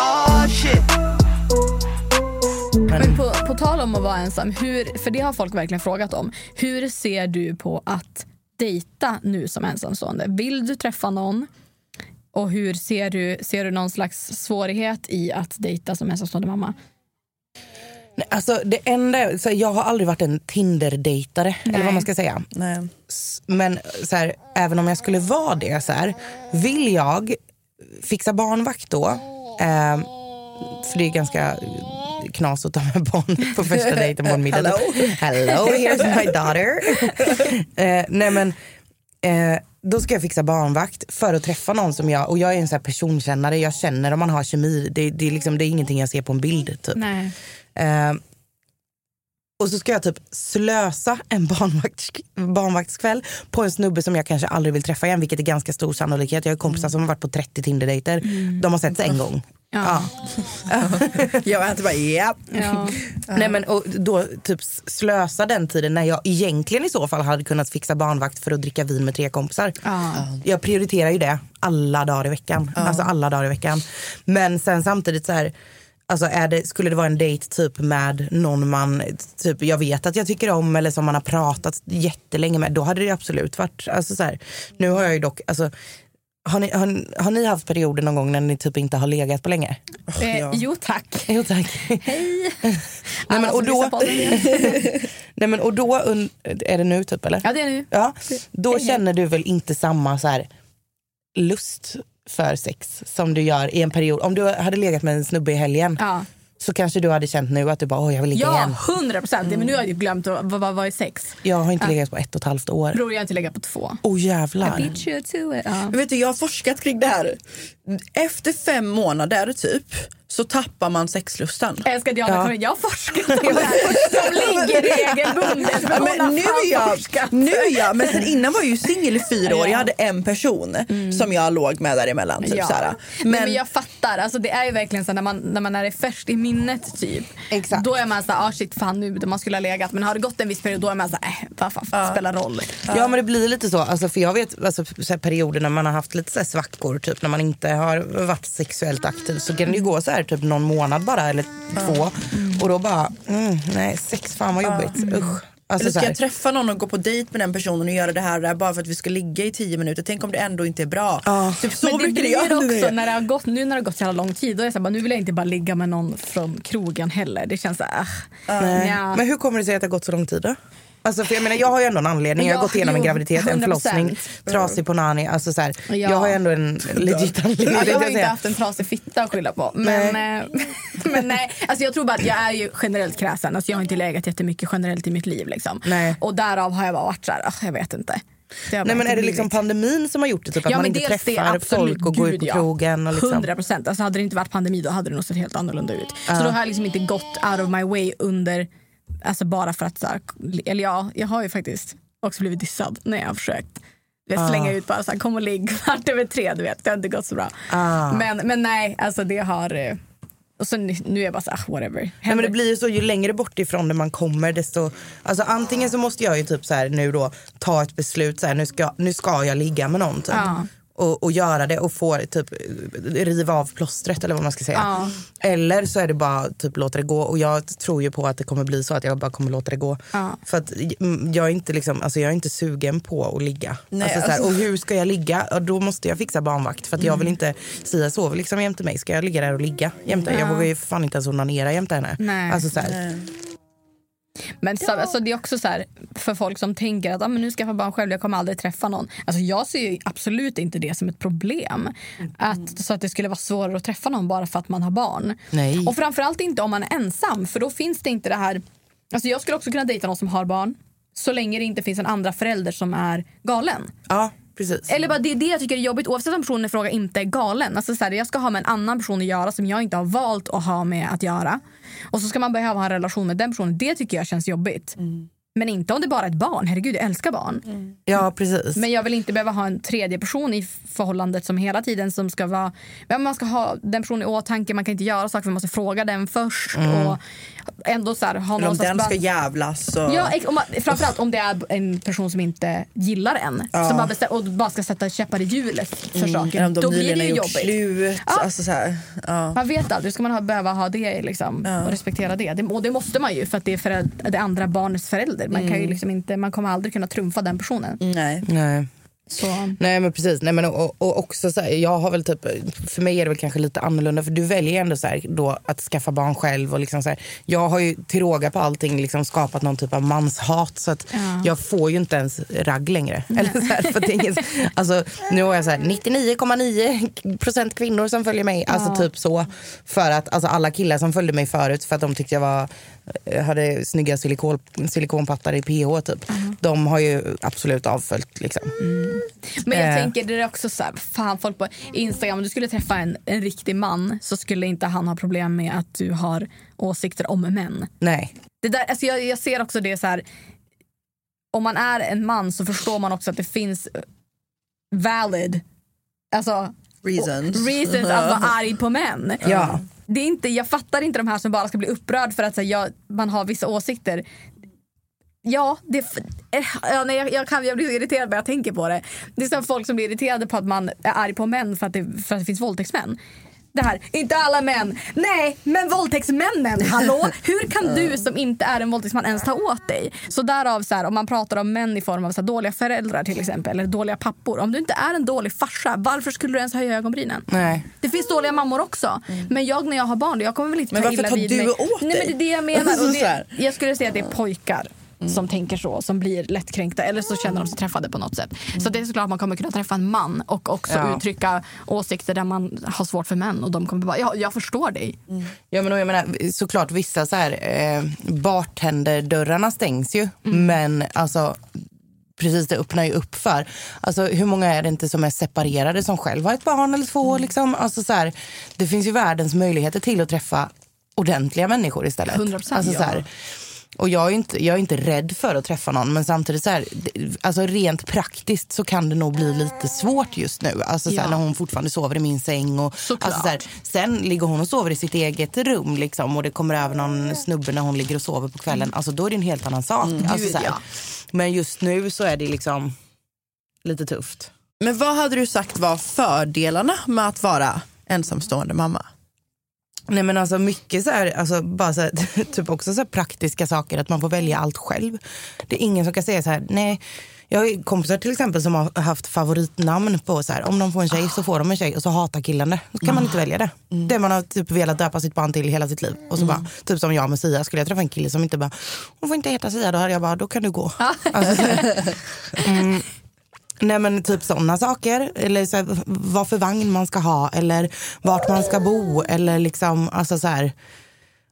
Oh shit. Men på, på tal om att vara ensam, hur, för det har folk verkligen frågat om. Hur ser du på att dejta nu som ensamstående? Vill du träffa någon? Och hur ser du, ser du någon slags svårighet i att dejta som ensamstående mamma? Nej, Alltså, det enda, så jag har aldrig varit en Tinder-dejtare, eller vad man ska säga. Nej. Men så här, även om jag skulle vara det, så här, vill jag fixa barnvakt då, eh, för det är ganska knas att ta med barn på första dejten på en middag. Hello. Hello, here's my daughter. eh, nej men, eh, då ska jag fixa barnvakt för att träffa någon som jag, och jag är en så här personkännare, jag känner om man har kemi, det, det, är liksom, det är ingenting jag ser på en bild. Typ. Nej. Och så ska jag typ slösa en barnvakt, barnvaktskväll på en snubbe som jag kanske aldrig vill träffa igen, vilket är ganska stor sannolikhet. Jag har kompisar som har varit på 30 Tinder-dejter. De har sett sig en gång. Ja. Jag var inte bara, ja. Ja. Nej, men, och då typ slösa den tiden när jag egentligen i så fall hade kunnat fixa barnvakt för att dricka vin med tre kompisar. Ja. Jag prioriterar ju det alla dagar i veckan. Alltså alla dagar i veckan. Men sen samtidigt så här, alltså är det, skulle det vara en dejt typ med någon man typ, jag vet att jag tycker om eller som man har pratat jättelänge med, då hade det absolut varit, alltså så här, nu har jag ju dock, alltså har ni, har, har ni haft perioder någon gång när ni typ inte har legat på länge? Eh, ja. Jo tack. Jo tack. Hej! Nej, men, och, då, nej, men, och då, un- är det nu typ eller? Ja det är nu. Ja, då Hej, hej. känner du väl inte samma så här, lust för sex som du gör i en period. Om du hade legat med en snubbe i helgen Ja. så kanske du hade känt nu att du bara, åh jag vill ligga Ja, igen. hundra procent. Men nu har jag ju glömt vad vad var i sex. Jag har inte legat på ett och ett halvt år. Bror, jag har inte legat på två. Åh oh, jävlar. Beat you to it. Ja. Men vet du, jag har forskat kring det här. Efter fem månader typ så tappar man sexlusten. Jag älskar Diana, Ja. jag har forskat på det här. De ligger regelbundet. men Ja, nu forskat. nu jag, men sen innan var jag ju singel i fyra år. Jag hade en person som jag låg med däremellan. Typ, Ja. såhär. Men, Men, men jag fattar, alltså, det är ju verkligen så när man, när man är det färst i minnet typ. Exakt. Då är man såhär, ah, shit fan nu man skulle ha legat. Men har det gått en viss period då är man såhär, äh, vad fan spelar roll. Ja men det blir lite så, alltså, för jag vet alltså, så här, perioder när man har haft lite så här, svackor, typ när man inte har varit sexuellt aktiv så kan det ju gå så här typ någon månad bara eller två och då bara, mm, nej sex fan vad jobbigt, usch. Alltså, eller ska jag träffa någon och gå på dejt med den personen och göra det här, och det här bara för att vi ska ligga i tio minuter? Tänk om det ändå inte är bra. Typ så men det brukar blir jag också när det har gått, nu när det har gått så här lång tid, då är jag så här, bara, nu vill jag inte bara ligga med någon från krogen heller. Det känns så här, nja. Men hur kommer det sig att det har gått så lång tid då? Alltså för jag menar jag har ju ändå en anledning, jag har Ja, gått igenom en graviditet, en 100%. förlossning, trasig på nani, alltså så här, Ja. jag har ju ändå en legit anledning. Ja, jag har inte haft en trasig fitta att skylla på. Men nej, men nej alltså jag tror bara att jag är ju generellt kräsen. Alltså jag har inte legat jättemycket generellt i mitt liv. Liksom. Nej. Och därav har jag bara varit så här, "Ah, jag vet inte. Det Nej men är det liksom pandemin som har gjort det? Typ, att man inte det, träffar absolut, folk och går ut gud, på ja. krogen? Och liksom. 100 procent. Alltså hade det inte varit pandemi då hade det nog sett helt annorlunda ut. Så då har jag liksom inte gått out of my way under, alltså bara för att så här, eller ja, jag har ju faktiskt också blivit dissad när jag har försökt du vet, slänga ut bara så här, kom och ligg kvart över tre, du vet. Det har inte gått så bra. Ah. Men, men nej, alltså det har, eh, och så nu nu är jag bara så här, ah, whatever. Nej, men det blir ju så, ju längre bort ifrån det man kommer desto... Alltså antingen så måste jag ju typ så här nu då ta ett beslut, så här, nu, ska, nu ska jag ligga med någon typ. Ja. Och, och göra det och få typ riva av plåstret eller vad man ska säga. Ja. Eller så är det bara typ låta det gå och jag tror ju på att det kommer bli så att jag bara kommer låta det gå. Ja. För att mm, jag är inte liksom, alltså jag är inte sugen på att ligga. Nej, alltså, så här, alltså- och hur ska jag ligga? Ja, då måste jag fixa barnvakt för att jag vill inte, Sia sover liksom jämte mig. Ska jag ligga där och ligga jämte? Jag vågar ju fan inte ens onanera jämte henne. Nej. Alltså, så här, Men så, alltså, det är också så här, för folk som tänker att ah, men nu ska jag få barn själv, jag kommer aldrig träffa någon. Alltså, jag ser ju absolut inte det som ett problem. Att, så att det skulle vara svårare att träffa någon bara för att man har barn. Nej. Och framförallt inte om man är ensam för då finns det inte det här. Alltså, jag skulle också kunna dejta någon som har barn så länge det inte finns en andra förälder som är galen. ja, precis. Eller bara det är det jag tycker är jobbigt oavsett om personen i fråga inte är galen. Alltså så här, jag ska ha med en annan person att göra som jag inte har valt att ha med att göra. Och så ska man behöva ha en relation med den personen. Det tycker jag känns jobbigt. Men inte om det bara är ett barn. Herregud, jag älskar barn. Ja, precis. Men jag vill inte behöva ha en tredje person i förhållandet som hela tiden som ska vara... Men man ska ha den personen i åtanke. Man kan inte göra saker för man måste fråga den först. Och ändå så här, ha Eller om den bara- ska jävlas. Så... Ja, om man, framförallt om det är en person som inte gillar en som bara bestäm- och bara ska sätta käppar i hjulet för saker. Eller om de Då blir det ju jobbigt. slut. Ja. Alltså, så här, ja. Man vet aldrig, ska man ha, behöva ha det liksom, och respektera det. det. Och det måste man ju för att det är föräld- det andra barnets förälder. Man, kan ju liksom inte, man kommer aldrig kunna trumfa den personen. Nej. Nej. Så, Nej men precis, Nej, men, och, och också så här, jag har väl typ, för mig är det väl kanske lite annorlunda för du väljer ändå så här, då att skaffa barn själv och liksom så här, jag har ju till råga på allting liksom skapat någon typ av manshat så att Ja. jag får ju inte ens ragg längre. Eller så här, för det är ingen, alltså, nu har jag så här 99,9 procent kvinnor som följer mig, alltså typ så. För att alltså, alla killar som följde mig förut för att de tyckte jag var hade snygga silikon, silikonpattar i PH typ. De har ju absolut avföljt liksom. men jag Eh. tänker det är också så här, fan folk på Instagram, om du skulle träffa en, en riktig man så skulle inte han ha problem med att du har åsikter om män. Nej. Det där, alltså jag, jag ser också det så här. Om man är en man så förstår man också att det finns eh, valid alltså, Reasons. reasons att vara arg på män. Ja. Det är inte, jag fattar inte de här som bara ska bli upprörd för att så här, jag, man har vissa åsikter. Ja, det, äh, ja nej, jag, jag, kan, jag blir irriterad när jag tänker på det. Det är som folk som blir irriterade på att man är arg på män för att det, för att det finns våldtäktsmän. Det här, inte alla män. Nej, men våldtäktsmännen, hallå? Hur kan du som inte är en våldtäktsman ens ta åt dig? Så därav, så här, om man pratar om män i form av så här, dåliga föräldrar till exempel, eller dåliga pappor. Om du inte är en dålig farsa, varför skulle du ens höja ögonbrynen? Nej. Det finns dåliga mammor också. Men jag när jag har barn, jag kommer väl inte Men ta varför illa tar vid du mig. åt Nej, dig? men det är det jag menar. Det, jag skulle säga att det är pojkar som tänker så, som blir lättkränkta eller så känner de sig träffade på något sätt. Så det är såklart man kommer kunna träffa en man och också Ja. uttrycka åsikter där man har svårt för män och de kommer bara, ja, jag förstår dig. Ja, men jag menar, såklart vissa så här, eh, bartenderdörrarna stängs ju. Men alltså, precis det öppnar ju upp för. Alltså, hur många är det inte som är separerade som själv har ett barn eller två? Liksom? Alltså, så här, det finns ju världens möjligheter till att träffa ordentliga människor istället. 100%, alltså, så ja. Och jag är, inte, jag är inte rädd för att träffa någon men samtidigt så här, alltså rent praktiskt så kan det nog bli lite svårt just nu. Alltså så här, Ja. när hon fortfarande sover i min säng. Och, Såklart. alltså, så här, sen ligger hon och sover i sitt eget rum liksom, och det kommer över någon snubbe när hon ligger och sover på kvällen. Alltså då är det en helt annan sak. alltså, Gud, så här. ja. Men just nu så är det liksom lite tufft. Men vad hade du sagt var fördelarna med att vara ensamstående mamma? Nej men alltså mycket så här, alltså bara så här, typ också så praktiska saker, att man får välja allt själv. Det är ingen som kan säga så här, nej. Jag har kompisar till exempel som har haft favoritnamn på så här, om de får en tjej så får de en tjej och så hatar killen det. Då kan man inte välja det. Det man har typ velat döpa sitt barn till hela sitt liv. Och så bara, typ som jag med Sia, skulle jag träffa en kille som inte bara, hon får inte heta Sia, då hade jag bara, då kan du gå. Alltså, så mm, Nej men typ sådana saker. Eller så här, vad för vagn man ska ha eller vart man ska bo. Eller liksom, alltså så här,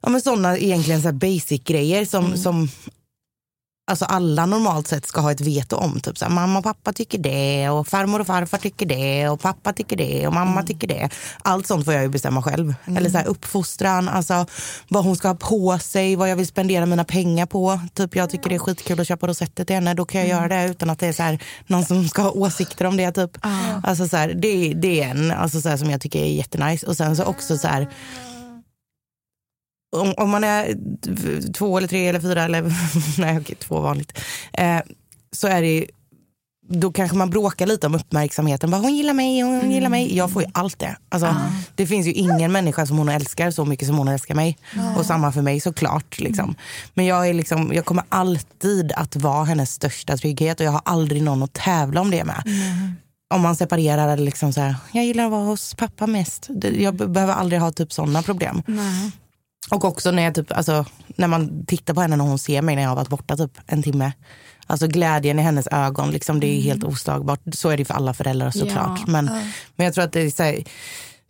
ja men sådana egentligen så basic grejer som, som alltså alla normalt sett ska ha ett veto om. Typ så här, mamma och pappa tycker det och farmor och farfar tycker det och pappa tycker det och mamma tycker det. Allt sånt får jag ju bestämma själv. Eller så här, uppfostran, alltså vad hon ska ha på sig, vad jag vill spendera mina pengar på. Typ jag tycker det är skitkul att köpa rosetter till henne, då kan jag göra det utan att det är så här, någon som ska ha åsikter om det. Typ. Alltså så här, det, det är en alltså så som jag tycker är jättenice. Och sen så också så här, om, om man är två eller tre eller fyra eller nej okej, två vanligt. Eh, så är det då kanske man bråkar lite om uppmärksamheten. Bara, hon gillar mig, hon gillar mig. Jag får ju allt det. Alltså, Det finns ju ingen människa som hon älskar så mycket som hon älskar mig. Och samma för mig såklart. Liksom. Men jag, är liksom, jag kommer alltid att vara hennes största trygghet och jag har aldrig någon att tävla om det med. Om man separerar eller liksom så här, jag gillar att vara hos pappa mest. Jag be- behöver aldrig ha typ sådana problem. Och också när, jag typ, alltså, när man tittar på henne när hon ser mig när jag har varit borta typ en timme. Alltså glädjen i hennes ögon, liksom, det är helt oslagbart. Så är det för alla föräldrar såklart. Ja. Men, men jag tror att det är här,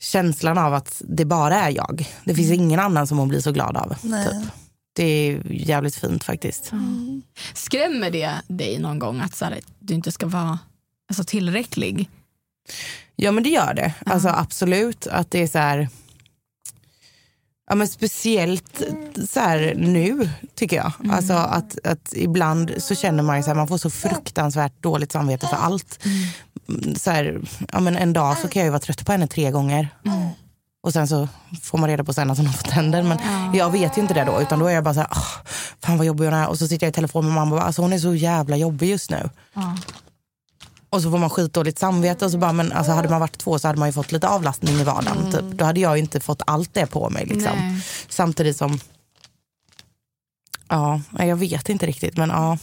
känslan av att det bara är jag. Det finns ingen annan som hon blir så glad av. Typ. Det är jävligt fint faktiskt. Skrämmer det dig någon gång att så här, du inte ska vara alltså, tillräcklig? Ja men det gör det. Alltså absolut att det är så här. Ja men speciellt så här nu tycker jag. Alltså att, att ibland så känner man här, man får så fruktansvärt dåligt samvete för allt. Mm, Så här, ja men en dag så kan jag ju vara trött på henne tre gånger. Och sen så får man reda på sen att hon har fått tänder. Men jag vet ju inte det då. Utan då är jag bara så här, "Åh, fan vad jobbig hon är. Och så sitter jag i telefon med mamma och bara, alltså hon är så jävla jobbig just nu. Och så får man skitdåligt samvete och så bara, men alltså hade man varit två så hade man ju fått lite avlastning i vardagen. Typ. Då hade jag ju inte fått allt det på mig. Liksom. Nej. Samtidigt som, ja, jag vet inte riktigt men ja.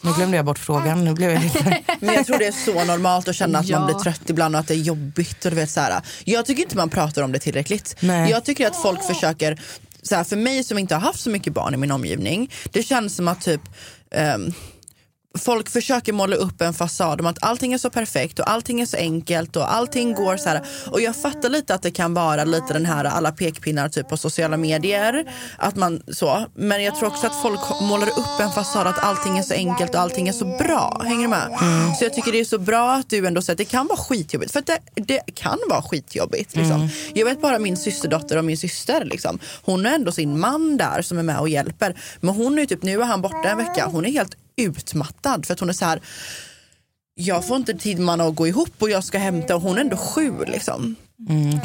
Nu glömde jag bort frågan. Nu blev jag lite... Men jag tror det är så normalt att känna att Ja. man blir trött ibland och att det är jobbigt. Och du vet, så här. Jag tycker inte man pratar om det tillräckligt. Nej. Jag tycker att folk försöker, så här, för mig som inte har haft så mycket barn i min omgivning, det känns som att typ ehm, Folk försöker måla upp en fasad om att allting är så perfekt och allting är så enkelt och allting går så här. Och jag fattar lite att det kan vara lite den här alla pekpinnar typ på sociala medier. Att man så. Men jag tror också att folk målar upp en fasad att allting är så enkelt och allting är så bra. Hänger du med? Så jag tycker det är så bra att du ändå säger att det kan vara skitjobbigt. För det, det kan vara skitjobbigt. Liksom. Jag vet bara min systerdotter och min syster. Liksom. Hon har ändå sin man där som är med och hjälper. Men hon är typ, nu är han borta en vecka. Hon är helt utmattad för att hon är så här jag får inte tid man att gå ihop och jag ska hämta och hon är ändå sju liksom.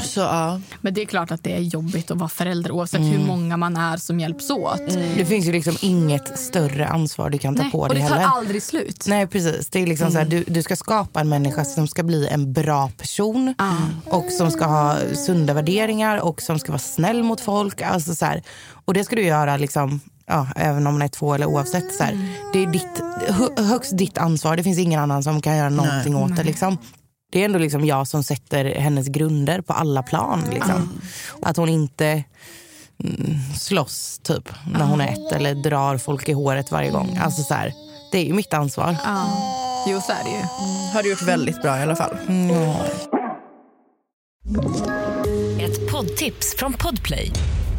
Så ja. Men det är klart att det är jobbigt att vara förälder oavsett hur många man är som hjälps åt. Det finns ju liksom inget större ansvar du kan ta Nej, på och dig det tar heller. aldrig slut. Nej precis. Det är liksom så här, du, du ska skapa en människa som ska bli en bra person och som ska ha sunda värderingar och som ska vara snäll mot folk. Alltså så här, och det ska du göra liksom, ja, även om man är två eller oavsett. Så här. Det är ditt, hö- högst ditt ansvar. Det finns ingen annan som kan göra någonting åt det. Liksom. Det är ändå liksom jag som sätter hennes grunder på alla plan. Liksom. Att hon inte mm, slåss typ när hon är ett eller drar folk i håret varje gång. Alltså så här, det är ju mitt ansvar. Ja. Jo, så är det ju. Har du gjort väldigt bra i alla fall. Ett poddtips från Podplay.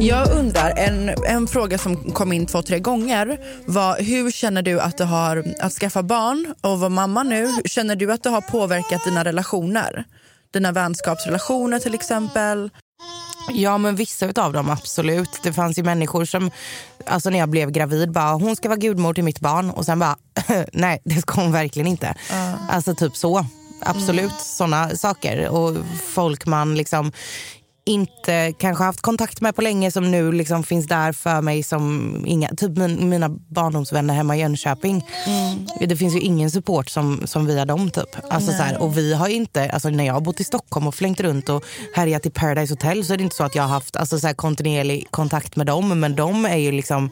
Jag undrar, en, en fråga som kom in två, tre gånger var hur känner du att det har att skaffa barn och vara mamma nu? Känner du att det har påverkat dina relationer? Dina vänskapsrelationer till exempel? Ja men vissa av dem absolut. Det fanns ju människor som, alltså när jag blev gravid bara hon ska vara gudmor till mitt barn och sen bara nej det ska hon verkligen inte. Alltså typ så. Absolut såna saker. Och folk man liksom inte kanske haft kontakt med på länge som nu liksom finns där för mig som inga, typ min, mina barndomsvänner hemma i Jönköping. Det finns ju ingen support som, som via dem typ. Alltså, så här, och vi har inte, alltså, när jag har bott i Stockholm och flängt runt och härjat i Paradise Hotel så är det inte så att jag har haft alltså, så här, kontinuerlig kontakt med dem. Men de är ju liksom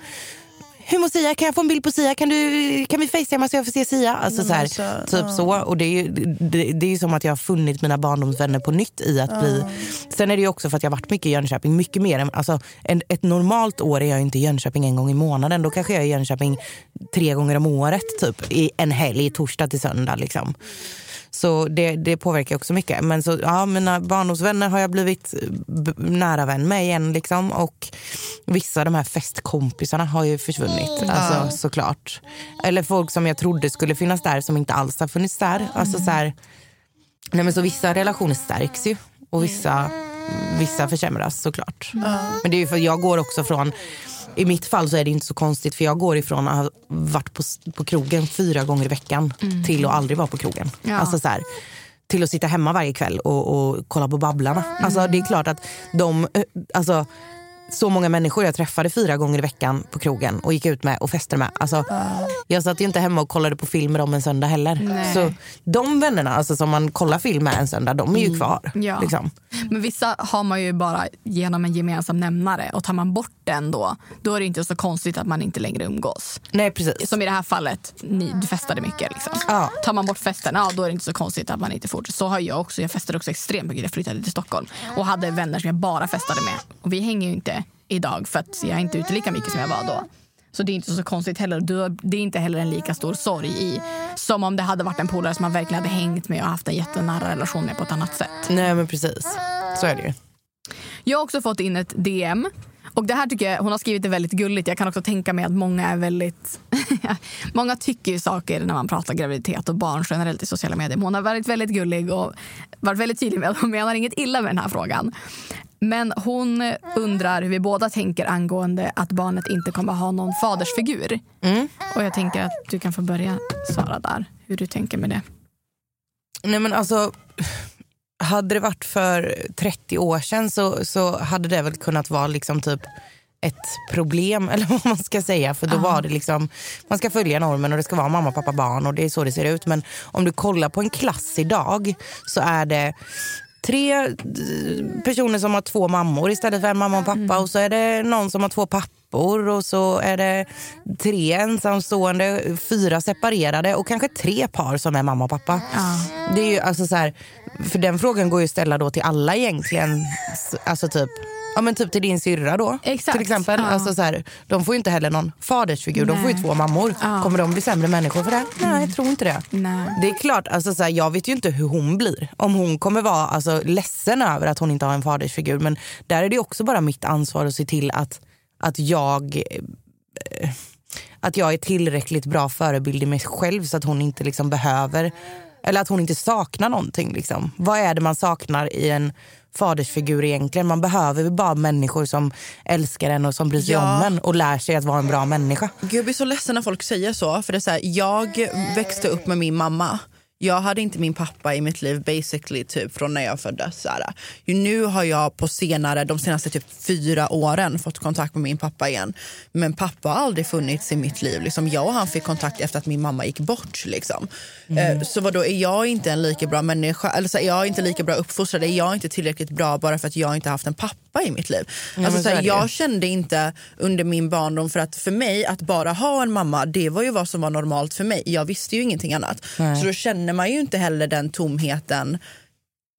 hur mår Sia? Kan jag få en bild på Sia? Kan, du, kan vi facetima så jag får se Sia? Alltså, så här, typ så. Och det är, ju, det, det är ju som att jag har funnit mina barndomsvänner på nytt i att bli... Sen är det också för att jag har varit mycket i Jönköping. Mycket mer än, alltså, en, ett normalt år är jag inte i Jönköping en gång i månaden. Då kanske jag är i Jönköping tre gånger om året. Typ, I en helg, torsdag till söndag. Liksom. Så det, det påverkar också mycket. Men så, ja, mina barndomsvänner har jag blivit b- nära vän med igen. Liksom. Och vissa av de här festkompisarna har ju försvunnit. Alltså, såklart. Eller folk som jag trodde skulle finnas där som inte alls har funnits där. Alltså, så här, nej, men så vissa relationer stärks ju och vissa, vissa försämras såklart. Men det är ju för jag går också från i mitt fall så är det inte så konstigt för jag går ifrån att ha varit på, på krogen fyra gånger i veckan till att aldrig vara på krogen. Ja. Alltså så här, till att sitta hemma varje kväll och, och kolla på Babblarna. Alltså det är klart att de, eh, alltså så många människor jag träffade fyra gånger i veckan på krogen och gick ut med och festade med. Alltså, Jag satt ju inte hemma och kollade på film med dem en söndag heller. Nej. Så de vännerna alltså, som man kollar film med en söndag, de är ju kvar. Ja. Liksom. Men vissa har man ju bara genom en gemensam nämnare och tar man bort den då, då är det inte så konstigt att man inte längre umgås. Nej precis. Som i det här fallet, ni, du festade mycket. Liksom. Ja. Tar man bort festen, ja, då är det inte så konstigt att man inte fortsätter. Så har jag också. Jag festade också extremt mycket. Jag flyttade till Stockholm och hade vänner som jag bara festade med. Och vi hänger ju inte idag för att jag är inte ute lika mycket som jag var då. Så det är inte så konstigt heller. Du- Det är inte heller en lika stor sorg i som om det hade varit en polare som man verkligen hade hängt med och haft en jättenära relation med på ett annat sätt. Nej men precis. Så är det ju. Jag har också fått in ett DM. Och det här tycker jag, hon har skrivit det väldigt gulligt. Jag kan också tänka mig att många är väldigt... många tycker ju saker när man pratar graviditet och barn generellt i sociala medier. Men hon har varit väldigt gullig och varit väldigt tydlig med att hon menar inget illa med den här frågan. Men hon undrar hur vi båda tänker angående att barnet inte kommer ha någon fadersfigur. Och jag tänker att du kan få börja svara där, hur du tänker med det. Nej men alltså, hade det varit för 30 år sedan så, så hade det väl kunnat vara liksom typ ett problem eller vad man ska säga. För då var det liksom, man ska följa normen och det ska vara mamma, pappa, barn och det är så det ser ut. Men om du kollar på en klass idag så är det tre eh, personer som har två mammor istället för en mamma och pappa och så är det någon som har två pappor och så är det tre ensamstående, fyra separerade och kanske tre par som är mamma och pappa. Det är ju alltså så här, för den frågan går ju att ställa då till alla egentligen. Alltså typ Ja men typ till din syrra då. Exakt, Till exempel. ja. Alltså så här, de får ju inte heller någon fadersfigur, de får ju Nej. två mammor. Ja. Kommer de bli sämre människor för det? Nej jag tror inte det. Nej. Det är klart, alltså så här, jag vet ju inte hur hon blir. Om hon kommer vara alltså, ledsen över att hon inte har en fadersfigur. Men där är det också bara mitt ansvar att se till att, att jag eh, att jag är tillräckligt bra förebild i mig själv så att hon inte liksom behöver eller att hon inte saknar någonting. Liksom. Vad är det man saknar i en fadersfigur egentligen? Man behöver bara människor som älskar en och som bryr sig Ja. om en och lär sig att vara en bra människa. Gud, jag blir så ledsen när folk säger så. För det är så här, jag växte upp med min mamma. Jag hade inte min pappa i mitt liv basically typ från när jag föddes. Så här. Nu har jag på senare, de senaste typ fyra åren fått kontakt med min pappa igen. Men pappa har aldrig funnits i mitt liv. Liksom, jag och han fick kontakt efter att min mamma gick bort. Liksom. Eh, Så vadå, är jag inte en lika bra människa? Eller så är jag inte lika bra uppfostrad? Är jag inte tillräckligt bra bara för att jag inte haft en pappa i mitt liv? men alltså, så så är här, det ju. jag kände inte under min barndom för att för mig att bara ha en mamma det var ju vad som var normalt för mig. Jag visste ju ingenting annat. Nej. Så då känner man ju inte heller den tomheten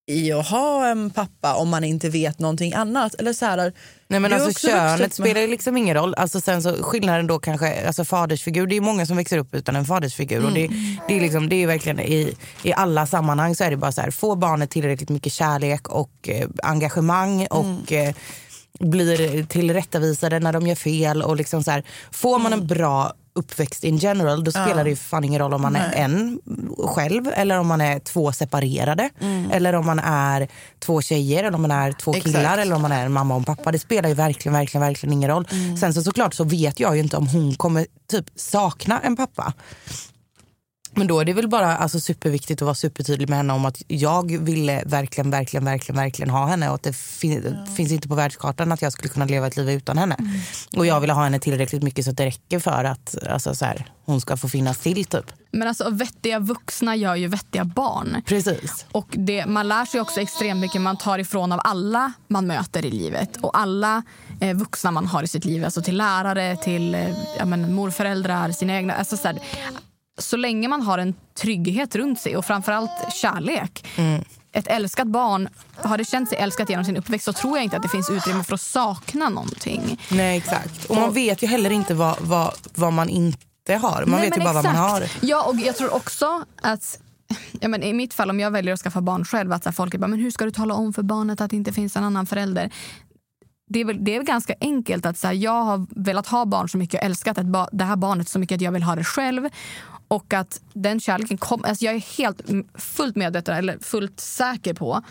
i att ha en pappa om man inte vet någonting annat. Eller så här, Nej men alltså könet med- spelar ju liksom ingen roll. Alltså sen så skillnaden då kanske, alltså fadersfigur, det är många som växer upp utan en fadersfigur. Och det, det är liksom, det är verkligen i, i alla sammanhang så är det bara så här, får barnet tillräckligt mycket kärlek och eh, engagemang och eh, blir tillrättavisade när de gör fel och liksom så här, får man en bra uppväxt in general då spelar det ju fan ingen roll om man är en själv eller om man är två separerade eller om man är två tjejer eller om man är två killar Exakt. eller om man är mamma och pappa. Det spelar ju verkligen, verkligen, verkligen ingen roll. Sen så såklart så vet jag ju inte om hon kommer typ sakna en pappa. Men då är det väl bara alltså, superviktigt att vara supertydlig med henne om att jag ville verkligen, verkligen, verkligen, verkligen ha henne och att det fin- finns inte på världskartan att jag skulle kunna leva ett liv utan henne. Och jag ville ha henne tillräckligt mycket så att det räcker för att alltså, så här, hon ska få finnas till typ. Men alltså vettiga vuxna gör ju vettiga barn. Precis. Och det, man lär sig också extremt mycket man tar ifrån av alla man möter i livet. Och alla eh, vuxna man har i sitt liv. Alltså till lärare, till eh, ja, men, morföräldrar, sina egna. Alltså, så, här, så länge man har en trygghet runt sig och framförallt kärlek. Ett älskat barn, har det känt sig älskat genom sin uppväxt så tror jag inte att det finns utrymme för att sakna någonting. Nej exakt. Och man vet ju heller inte vad, vad, vad man inte har. Man Nej, vet ju bara vad man har. exakt. Ja, och jag tror också att ja, men I mitt fall, om jag väljer att skaffa barn själv, att så folk är bara, men hur ska du tala om för barnet att det inte finns en annan förälder? Det är väl, det är väl ganska enkelt att så här, jag har velat ha barn så mycket och älskat ett ba- det här barnet så mycket att jag vill ha det själv. Och att den kärleken kommer... Alltså jag är helt mm, fullt medveten, eller fullt säker på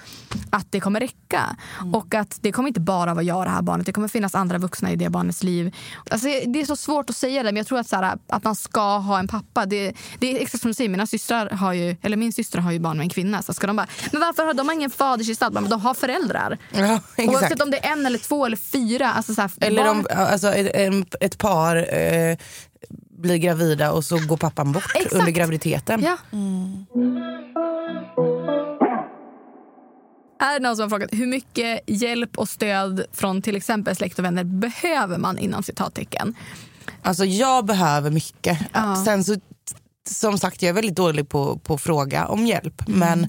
att det kommer räcka. Och att det kommer inte bara vara jag och det här barnet. Det kommer finnas andra vuxna i det barnets liv. Alltså det är så svårt att säga det, men jag tror att, så här, att man ska ha en pappa. Det, det är exakt som du säger, mina systrar har ju, eller min syster har ju barn med en kvinna. Så ska de bara, men varför har de ingen fadersgestalt? Men de har föräldrar. Ja, exakt. Oavsett om det är en eller två eller fyra. Alltså så här, Eller barn- om alltså, ett, ett par eh, blir gravida och så går pappan bort Exakt. under graviditeten. Ja. Är det någon som har frågat hur mycket hjälp och stöd från till exempel släkt och vänner behöver man inom citattecken? Alltså jag behöver mycket. Ja. Sen så, som sagt, jag är väldigt dålig på på att fråga om hjälp. Mm. Men,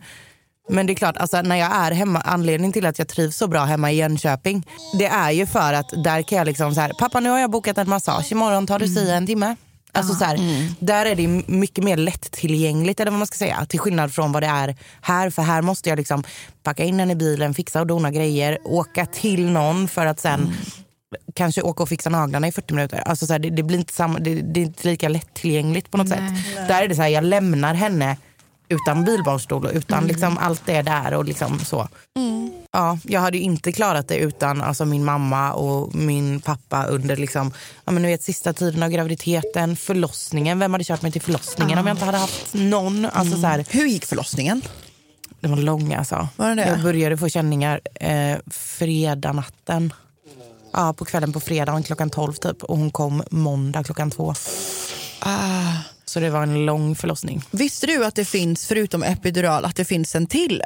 men det är klart, alltså, när jag är hemma, anledningen till att jag trivs så bra hemma i Jönköping, det är ju för att där kan jag liksom så här, pappa nu har jag bokat en massage, imorgon tar du Mm. si en timme. Alltså så här, Där är det mycket mer lättillgängligt eller vad man ska säga. Till skillnad från vad det är här. För här måste jag liksom packa in den i bilen, fixa och dona grejer, åka till någon för att sen kanske åka och fixa naglarna i 40 minuter. Alltså så här, det, det, blir inte samma, det, det är inte lika lättillgängligt på något sätt. Där är det så här, jag lämnar henne utan bilbarnstol och utan liksom allt det där. och liksom så. Ja, jag hade ju inte klarat det utan alltså, min mamma och min pappa under liksom, ja, men, vet, sista tiden av graviditeten, förlossningen. Vem hade kört mig till förlossningen om jag inte hade haft någon? Alltså, så här, Hur gick förlossningen? det var lång alltså. Var det det? Jag började få känningar eh, fredag natten. Ja, på kvällen på fredagen klockan 12 typ. Och hon kom måndag klockan två. Ah. Så det var en lång förlossning. Visste du att det finns, förutom epidural, att det finns en till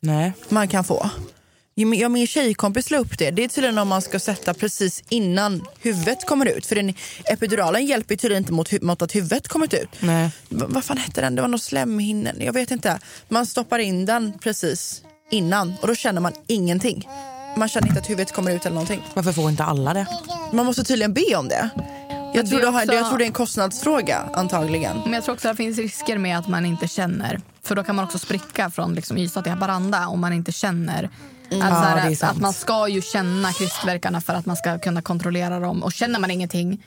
Nej. man kan få? Ja, min- tjejkompis la upp det. Det är tydligen om man ska sätta precis innan huvudet kommer ut. För den, epiduralen hjälper tydligen inte mot, mot att huvudet kommit ut. Nej. V- vad fan hette den? Det var någon slemhinnen. Jag vet inte. Man stoppar in den precis innan och då känner man ingenting. Man känner inte att huvudet kommer ut eller någonting. Varför får inte alla det? Man måste tydligen be om det. Jag tror det, också- jag tror det är en kostnadsfråga antagligen. Men jag tror också att det finns risker med att man inte känner. För då kan man också spricka från liksom Ystad till Haparanda om man inte känner. Att, så Ja, att, att man ska ju känna krystverkarna för att man ska kunna kontrollera dem. Och känner man ingenting,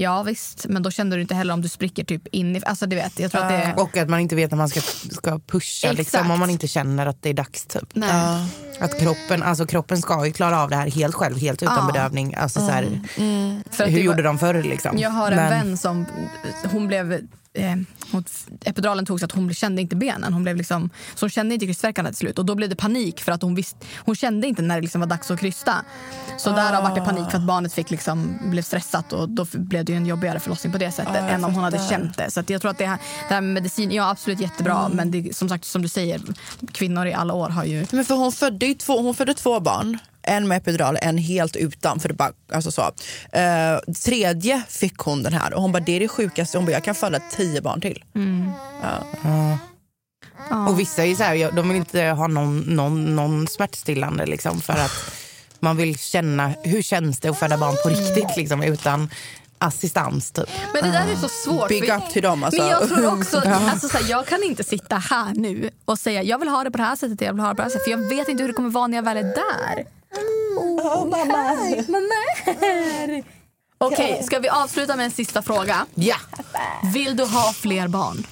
ja visst. Men då känner du inte heller om du spricker typ in i... Alltså du vet, jag tror att det är... Och att man inte vet när man ska, ska pusha liksom, Exakt. om man inte känner att det är dags. Typ. Nej. Att kroppen, alltså, kroppen ska ju klara av det här helt själv, helt utan Ja. bedövning. Alltså, så här, För att hur det var- gjorde de förr? Liksom? Jag har en Men- vän som hon blev... Eh, hon, epiduralen tog så att hon kände inte benen. Hon blev liksom, så hon kände inte krystvärkarna till slut. Och då blev det panik för att hon visste, hon kände inte när det liksom var dags att krysta. Så därav var det panik för att barnet fick liksom, blev stressat och då blev det en jobbigare förlossning på det sättet än om hon hade känt det. Så jag tror att det här, det här med medicin, ja absolut jättebra men det, som sagt som du säger, kvinnor i alla år har ju Men för hon födde, två, hon födde två barn. En med epidural, en helt utan. För det bara, alltså så. Eh, tredje fick hon den här och hon bara det är det sjukaste. Hon bara jag kan föda tio barn till. Och vissa är så här, de vill inte ha någon, någon, någon smärtstillande liksom, för att man vill känna hur känns det att föda barn på riktigt liksom, utan assistans. Typ. Men det där är så svårt. Big för- up till dem, alltså. Men jag tror också, alltså, så här, jag kan inte sitta här nu och säga jag vill ha det på det här sättet, jag vill ha det på det här sättet. För jag vet inte hur det kommer vara när jag väl är där. Oh, mamma. mamma. Okej, ska vi avsluta med en sista fråga? Ja. Vill du ha fler barn?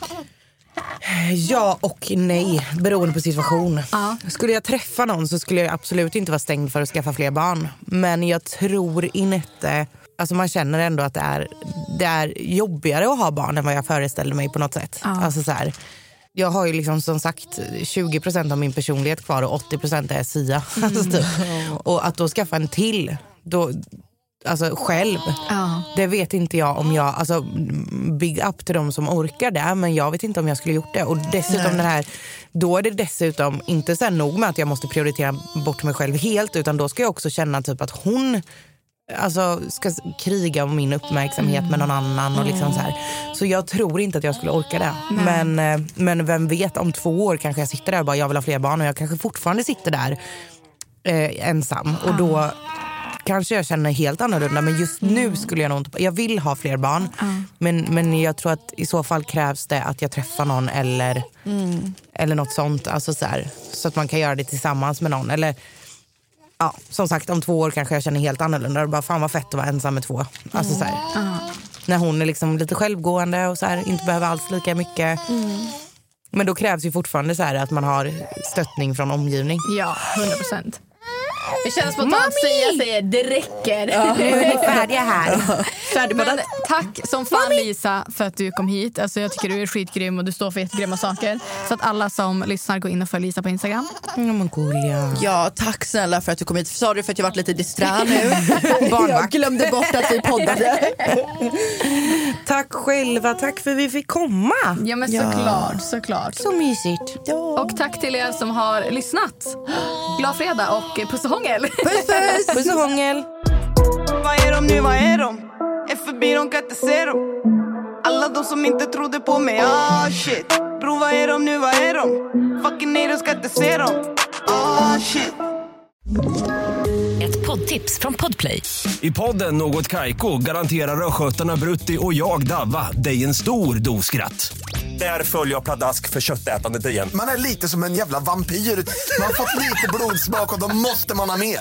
ja och nej, beroende på situation. Ja. Skulle jag träffa någon så skulle jag absolut inte vara stängd för att skaffa fler barn. Men jag tror inte... Alltså man känner ändå att det är, det är jobbigare att ha barn än vad jag föreställde mig på något sätt. Alltså så här, jag har ju liksom som sagt 20% av min personlighet kvar och 80% är Sia. Alltså typ. Och att då skaffa en till, då, alltså själv, Ja. det vet inte jag om jag, alltså big up till de som orkar det men jag vet inte om jag skulle gjort det. Och dessutom den här, då är det dessutom inte så nog med att jag måste prioritera bort mig själv helt utan då ska jag också känna typ att hon alltså, ska kriga om min uppmärksamhet med någon annan. Och liksom så, här. så jag tror inte att jag skulle orka det. Men, eh, men vem vet, om två år kanske jag sitter där och bara jag vill ha fler barn och jag kanske fortfarande sitter där eh, ensam. Och då kanske jag känner helt annorlunda men just nu skulle jag nog inte... Jag vill ha fler barn men, men jag tror att i så fall krävs det att jag träffar någon eller, eller något sånt. Alltså så, här, så att man kan göra det tillsammans med någon. Eller, ja, som sagt om två år kanske jag känner helt annorlunda. Och bara, fan vad fett att vara ensam med två. Alltså, så här, När hon är liksom lite självgående och så här, inte behöver alls lika mycket. Men då krävs ju fortfarande så här att man har stöttning från omgivning. Ja, 100 procent. Det känns spontant att säga säger det räcker. Nu är ni färdiga här. Men tack som fan Lisa för att du kom hit. Alltså, jag tycker du är skitgrym och du står för jättegrymma saker. Så att alla som lyssnar går in och följer Lisa på Instagram. Ja, gulliga. Ja, tack snälla för att du kom hit. Sorry för att jag varit lite disträ nu. jag glömde bort att vi poddade. Tack själva, tack för att vi fick komma. Ja men såklart, såklart. Så mysigt. Och tack till er som har lyssnat. Glad fredag och puss och hångel. Puss puss! Puss och hångel. Vad är de nu, vad är de? Är förbi, de kan inte se dem Alla de som inte trodde på mig, ah shit Bro, vad är de nu, vad är de? Fucking nej, de ska inte se dem Ah shit Ett poddtips från Podplay. I podden Något Kaiko garanterar östgötarna Brutti och jag, Davva, dig en stor dos skratt. Där följer jag pladask för köttätandet igen. Man är lite som en jävla vampyr. Man har fått lite blodsmak och då måste man ha mer.